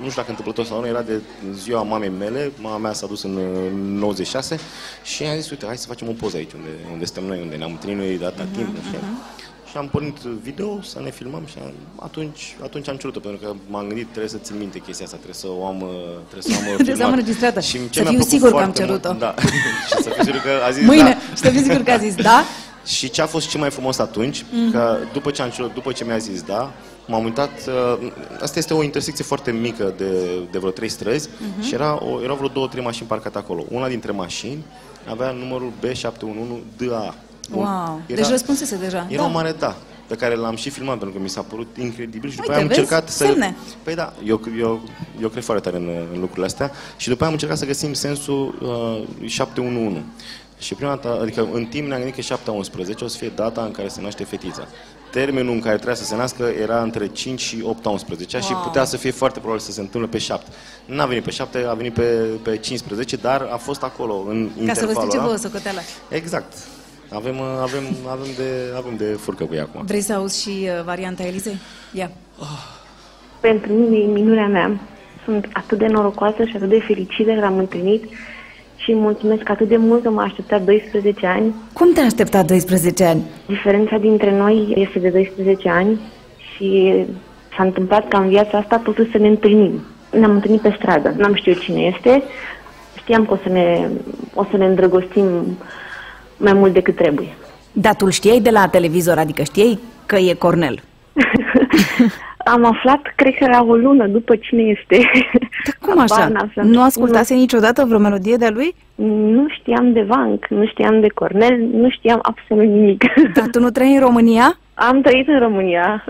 nu știu dacă întâmplător sau nu, era de ziua mamei mele, mama mea s-a dus în uh, 96 și am zis, uite, hai să facem o poză aici, unde, unde stăm noi, unde ne-am întâlnit noi de atâta Mhm, timp, nu știu. Și am pornit video să ne filmăm și am, atunci, atunci am cerut-o, pentru că m-am gândit, trebuie să țin minte chestia asta, trebuie să o am, uh, trebuie să o am uh, Trebuie să am filmat. înregistrată. Și ce Să mi-a fiu plăcut sigur că am foarte mult- cerut-o. Da, și să fiu sigur că a zis Mâine, da. și să fiu sigur că a zis da. Și ce a fost cel mai frumos atunci, Mhm. că după ce am cerut, după ce mi-a zis da, m-am uitat, uh, asta este o intersecție foarte mică de, de vreo trei străzi Mhm. și era o, erau vreo două, trei mașini parcate acolo. Una dintre mașini avea numărul B711DA. Wow. Deci răspunsese deja. Era Da. o mare da, pe care l-am și filmat pentru că mi s-a părut incredibil și după Uite, aia am vezi? încercat să... Semne. Păi da, eu, eu, eu cred foarte tare în, în lucrurile astea și după aia am încercat să găsim sensul uh, 711. Și prima dată, adică în timp ne-am gândit că 7 o să fie data în care se naște fetița. Termenul în care trebuia să se nască era între 5 și 8 11 și Wow. putea să fie foarte probabil să se întâmple pe 7. N-a venit pe 7, a venit pe, pe 15, dar a fost acolo în Ca să vă intervalul strice ăla. vouă socoteala. Exact. Avem, uh, avem, avem, de, avem de furcă cu ea acum. Vrei să auzi și uh, varianta Elisei? Ia. Pentru mine e minunea mea. Sunt atât de norocoasă și atât de fericită că l-am întâlnit și îi mulțumesc atât de mult că m-a așteptat 12 ani. Cum te-a așteptat 12 ani? Diferența dintre noi este de 12 ani și s-a întâmplat ca în viața asta totuși să ne întâlnim. Ne-am întâlnit pe stradă, n-am știut cine este, știam că o să ne, o să ne îndrăgostim mai mult decât trebuie. Dar tu îl știai de la televizor, adică știai că e Cornel. Am aflat, cred că era o lună după cine este. Cum așa? Nu ascultase niciodată vreo melodie de-a lui? Nu știam de Vanc, nu știam de Cornel, nu știam absolut nimic. Dar tu nu trăi în România? Am trăit în România.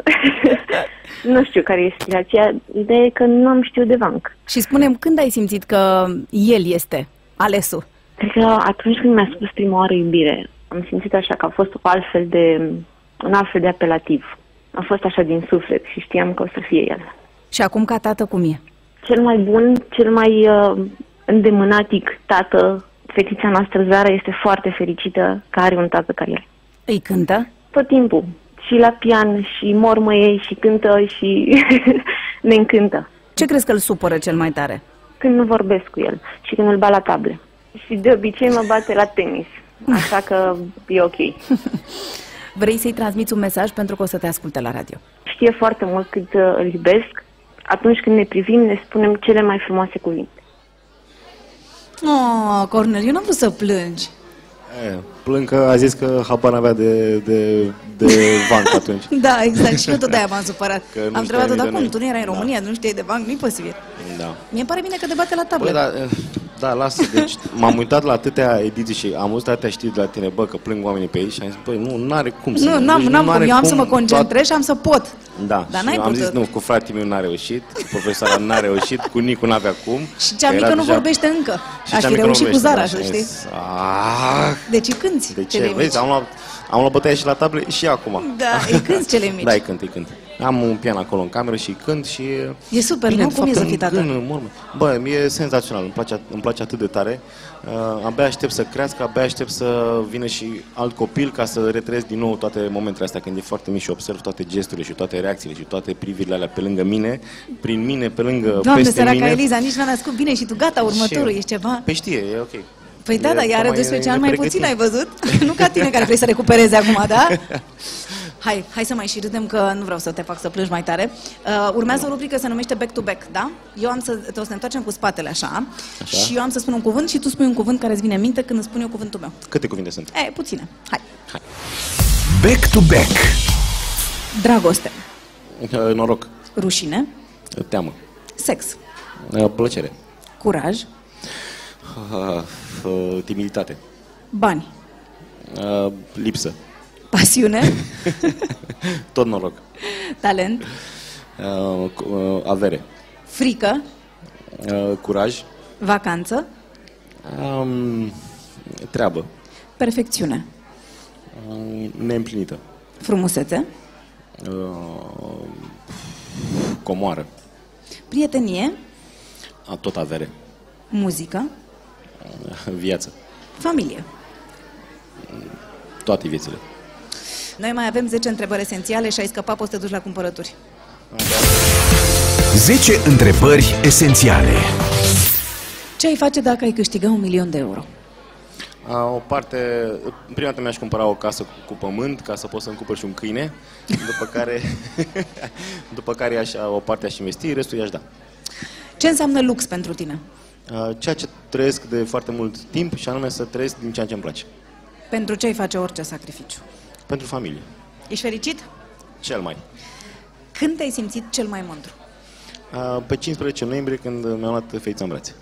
nu știu care e explicația, ideea e că nu am știut de Vanc. Și spunem, când ai simțit că el este alesul? Cred că atunci când mi-a spus prima oară iubire, am simțit așa că a fost o altfel de, un altfel de apelativ. A fost așa din suflet și știam că o să fie el. Și acum ca tată cum e? Cel mai bun, cel mai uh, îndemânatic tată, fetița noastră Zara este foarte fericită că are un tată ca el. Îi cântă? Tot timpul. Și la pian, și mormăie, și cântă, și ne încântă. Ce crezi că îl supără cel mai tare? Când nu vorbesc cu el și când îl bat la table. Și de obicei mă bate la tenis. Așa că e ok. Vrei să-i transmiți un mesaj pentru că o să te asculte la radio. Știe foarte mult cât uh, îl iubesc. Atunci când ne privim, ne spunem cele mai frumoase cuvinte. Oh, Cornel, eu n-am vrut să plângi. E, plâng că a zis că habar n-avea de, de, de vanc atunci. Da, exact. Și eu tot de-aia m-am supărat. Că nu Am știai întrebat-o, nici dar de cum? noi. Tu nu erai în România, nu știai de banc? Nu-i posibil. Da. Mie îmi pare bine că te bate la tablă. Băi, da, da, lasă, deci m-am uitat la atâtea ediții și am auzit atâtea știri de la tine, bă, că plâng oamenii pe aici și am zis, băi, nu, n-are cum să... nu, n-am, deci n-am cum. n-are Eu am să mă cum concentrez și am să pot. Da, Dar și n-ai eu am putut. zis, nu, cu fratele meu n-a reușit, cu profesoara n-a reușit, cu Nicu n-avea cum. Și cea că mică era nu deja- vorbește încă. Și Aș cea fi mică nu reușit cu vorbește, Zara, da, să și am știi. zis, "Ah, Deci îi cânti De cele ce? Vezi, mici. am luat, am luat bătaie și la table și acum. Da, îi cânti cele mici. Da, îi cânt, îi cânt. Am un pian acolo în cameră și îi cânt și... E super, Bine, nu? de Cum e fapt, să fii în tată? gân, în mormă. Bă, e senzațional, îmi place, îmi place atât de tare. Uh, abia aștept să crească, abia aștept să vină și alt copil ca să retrăiesc din nou toate momentele astea când e foarte mic și observ toate gesturile și toate reacțiile și toate privirile alea pe lângă mine, prin mine, pe lângă, Doamne, peste săraca mine. Eliza, nici n-a născut bine și tu gata, următorul, Și- ești ceva. Păi știe, e ok. Păi da, E dar ea are tocmai 12 ani mai puțin, ai nepregătit. văzut? nu ca tine care vrei să recuperezi acum, da? Hai, hai să mai și râdem că nu vreau să te fac să plângi mai tare. Uh, urmează o rubrică se numește Back to Back, da? Eu am să te o să ne întoarcem cu spatele așa, Așa. și eu am să spun un cuvânt și tu spui un cuvânt care îți vine în minte când îți spun eu cuvântul meu. Câte cuvinte sunt? E, puține. Hai. Back to back. Dragoste, Uh, Noroc, rușine, teamă, sex, uh, plăcere, curaj, uh, uh, timiditate, bani, uh, lipsă, pasiune, tot noroc, talent, uh, cu- uh, avere, frică, uh, curaj, vacanță, um, treabă, perfecțiune, um, neîmplinită, frumusețe, uh, comoară, prietenie, A, tot avere. Muzică, Viață. familie. Toate viețile. Noi mai avem 10 întrebări esențiale și ai scăpat, poți să te duci la cumpărături. 10 întrebări esențiale. Ce ai face dacă ai câștiga un milion de euro? A, o parte, prima dată mi-aș cumpăra o casă cu, cu pământ ca să pot să-mi cumpăr și un câine, după care, după care aș, o parte aș investi, restul i-aș da. Ce înseamnă lux pentru tine? A, Ceea ce trăiesc de foarte mult timp și anume să trăiesc din ceea ce îmi place. Pentru ce ai face orice sacrificiu? Pentru familie. Ești fericit? Cel mai. Când te-ai simțit cel mai mândru? A, Pe 15 noiembrie când mi-am luat feița în brațe.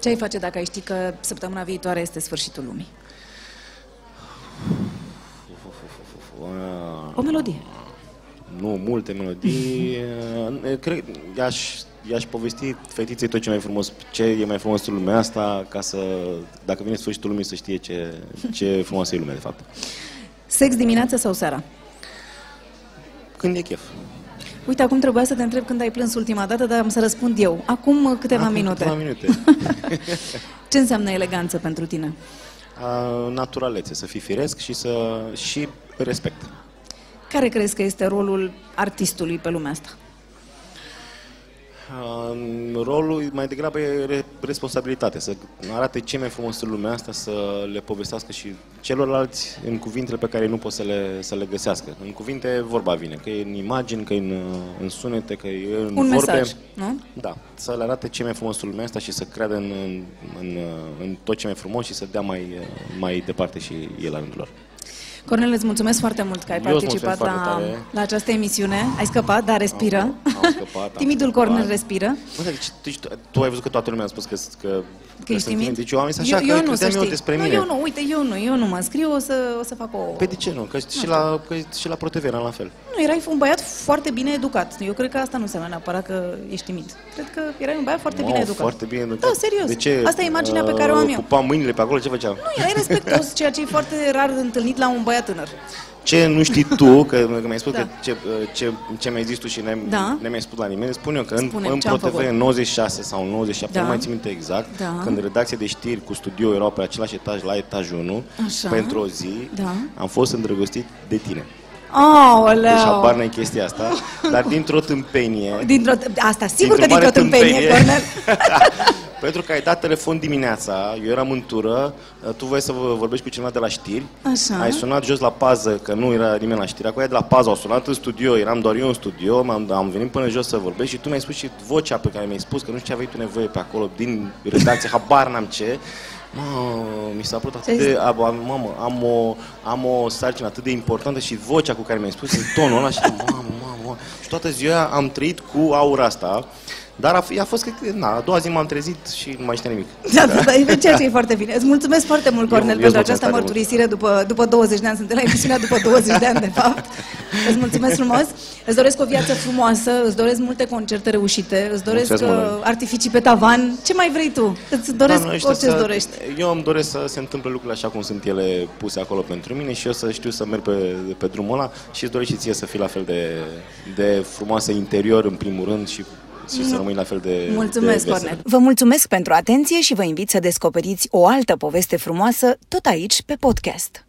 Ce ai face dacă ai ști că săptămâna viitoare este sfârșitul lumii? A, O melodie. Nu, multe melodii. E, Cred, i-aș, i-aș povesti fetiței tot ce mai frumos, ce e mai frumos în lumea asta, ca să, dacă vine sfârșitul lumii, să știe ce, ce frumoasă e lumea, de fapt. Sex dimineața sau seara? Când e chef. Uite, acum trebuia să te întreb când ai plâns ultima dată, dar am să răspund eu. Acum uh, câteva Acum minute. Câteva minute. Ce înseamnă eleganță pentru tine? A, naturalețe, să fii firesc și să și respect. Care crezi că este rolul artistului pe lumea asta? A, Rolul mai degrabă e re- responsabilitate, să arate ce mai frumos în lumea asta, să le povestească și celorlalți în cuvintele pe care nu pot să le, să le găsească. În cuvinte vorba vine, că e în imagini, că e în, în sunete, că e în Un vorbe. mesaj, nu? Da, să le arate ce mai frumos în lumea asta și să creadă în, în, în, în tot ce mai frumos și să dea mai, mai departe și el la rândul lor. Cornel, îți mulțumesc foarte mult că ai Eu îți participat mulțumesc la, foarte tare. la această emisiune. Ai scăpat, dar respiră. Am scăpat, am Timidul scăpat. Cornel respiră. Bă, deci, deci, tu, tu ai văzut că toată lumea a spus că, că, Că ești sunt timid? Deci eu am zis așa, eu, că eu nu, credeam să eu știi. despre nu, mine. eu nu, uite, eu nu, eu nu mă înscriu, o să, o să fac o... Păi de ce nu? Că și la, că și la ProTV eram la fel. Nu, erai un băiat foarte bine educat. Eu cred că asta nu înseamnă neapărat că ești timid. Cred că erai un băiat foarte Wow, bine educat. Foarte bine educat. Da, serios. De ce? Asta e imaginea pe care o am eu. Pupam mâinile pe acolo, ce făceam? Nu, erai respectos, ceea ce e foarte rar întâlnit la un băiat tânăr. Ce nu știi tu, că, că mi-ai spus Da. că ce, ce, ce mi-ai zis tu și ne-ai, Da. ne mi-ai spus la nimeni, spun eu că în, Spune-mi, în ce am ProTV făcut? în 96 sau 97, Da. nu mai țin minte exact, Da. când redacția de știri cu studio erau pe același etaj, la etajul 1, Așa. pentru o zi, Da. am fost îndrăgostit de tine. Aoleu! Deci habar n-ai chestia asta, dar dintr-o tâmpenie, Dintr-o, asta, sigur că Dintr-o mare dintr-o tâmpenie, tâmpenie. Cornel. pentru că ai dat telefon dimineața, eu eram în tură, tu voiai să vă vorbești cu cineva de la știri, Așa. ai sunat jos la pază, că nu era nimeni la știri, acolo de la pază, au sunat în studio, eram doar eu în studio, am am venit până jos să vorbesc și tu mi-ai spus și vocea pe care mi-ai spus, că nu știu ce aveai tu nevoie pe acolo, din redacție, habar n-am ce. Mă, mi s-a părut atât Ce-ai de... a, Mamă, am o, am o sarcină atât de importantă și vocea cu care mi-ai spus, în tonul ăla și mamă, mamă, mamă. Și toată ziua am trăit cu aura asta, dar a, f- a fost, că, na, a doua zi m-am trezit și nu mai știa nimic. Da, da, da, e ceea ce e foarte bine. Îți mulțumesc foarte mult, Eu- Cornel, eu pentru îți mulțumesc această tare mult. mărturisire după, după 20 de ani. Suntem la emisiunea după 20 de ani, de fapt. Îți mulțumesc frumos. Îți doresc o viață frumoasă, îți doresc multe concerte reușite, îți doresc Mulțumesc uh, mult. artificii pe tavan. Ce mai vrei tu? Îți doresc Doamne, ăștia orice îți să- dorești. Eu îmi doresc să se întâmple lucrurile așa cum sunt ele puse acolo pentru mine și eu să știu să merg pe, pe drumul ăla și îți doresc și ție să fii la fel de, de frumoasă interior în primul rând și, și să rămâi la fel de Mulțumesc, de veselă. Cornel. Vă mulțumesc pentru atenție și vă invit să descoperiți o altă poveste frumoasă tot aici pe podcast.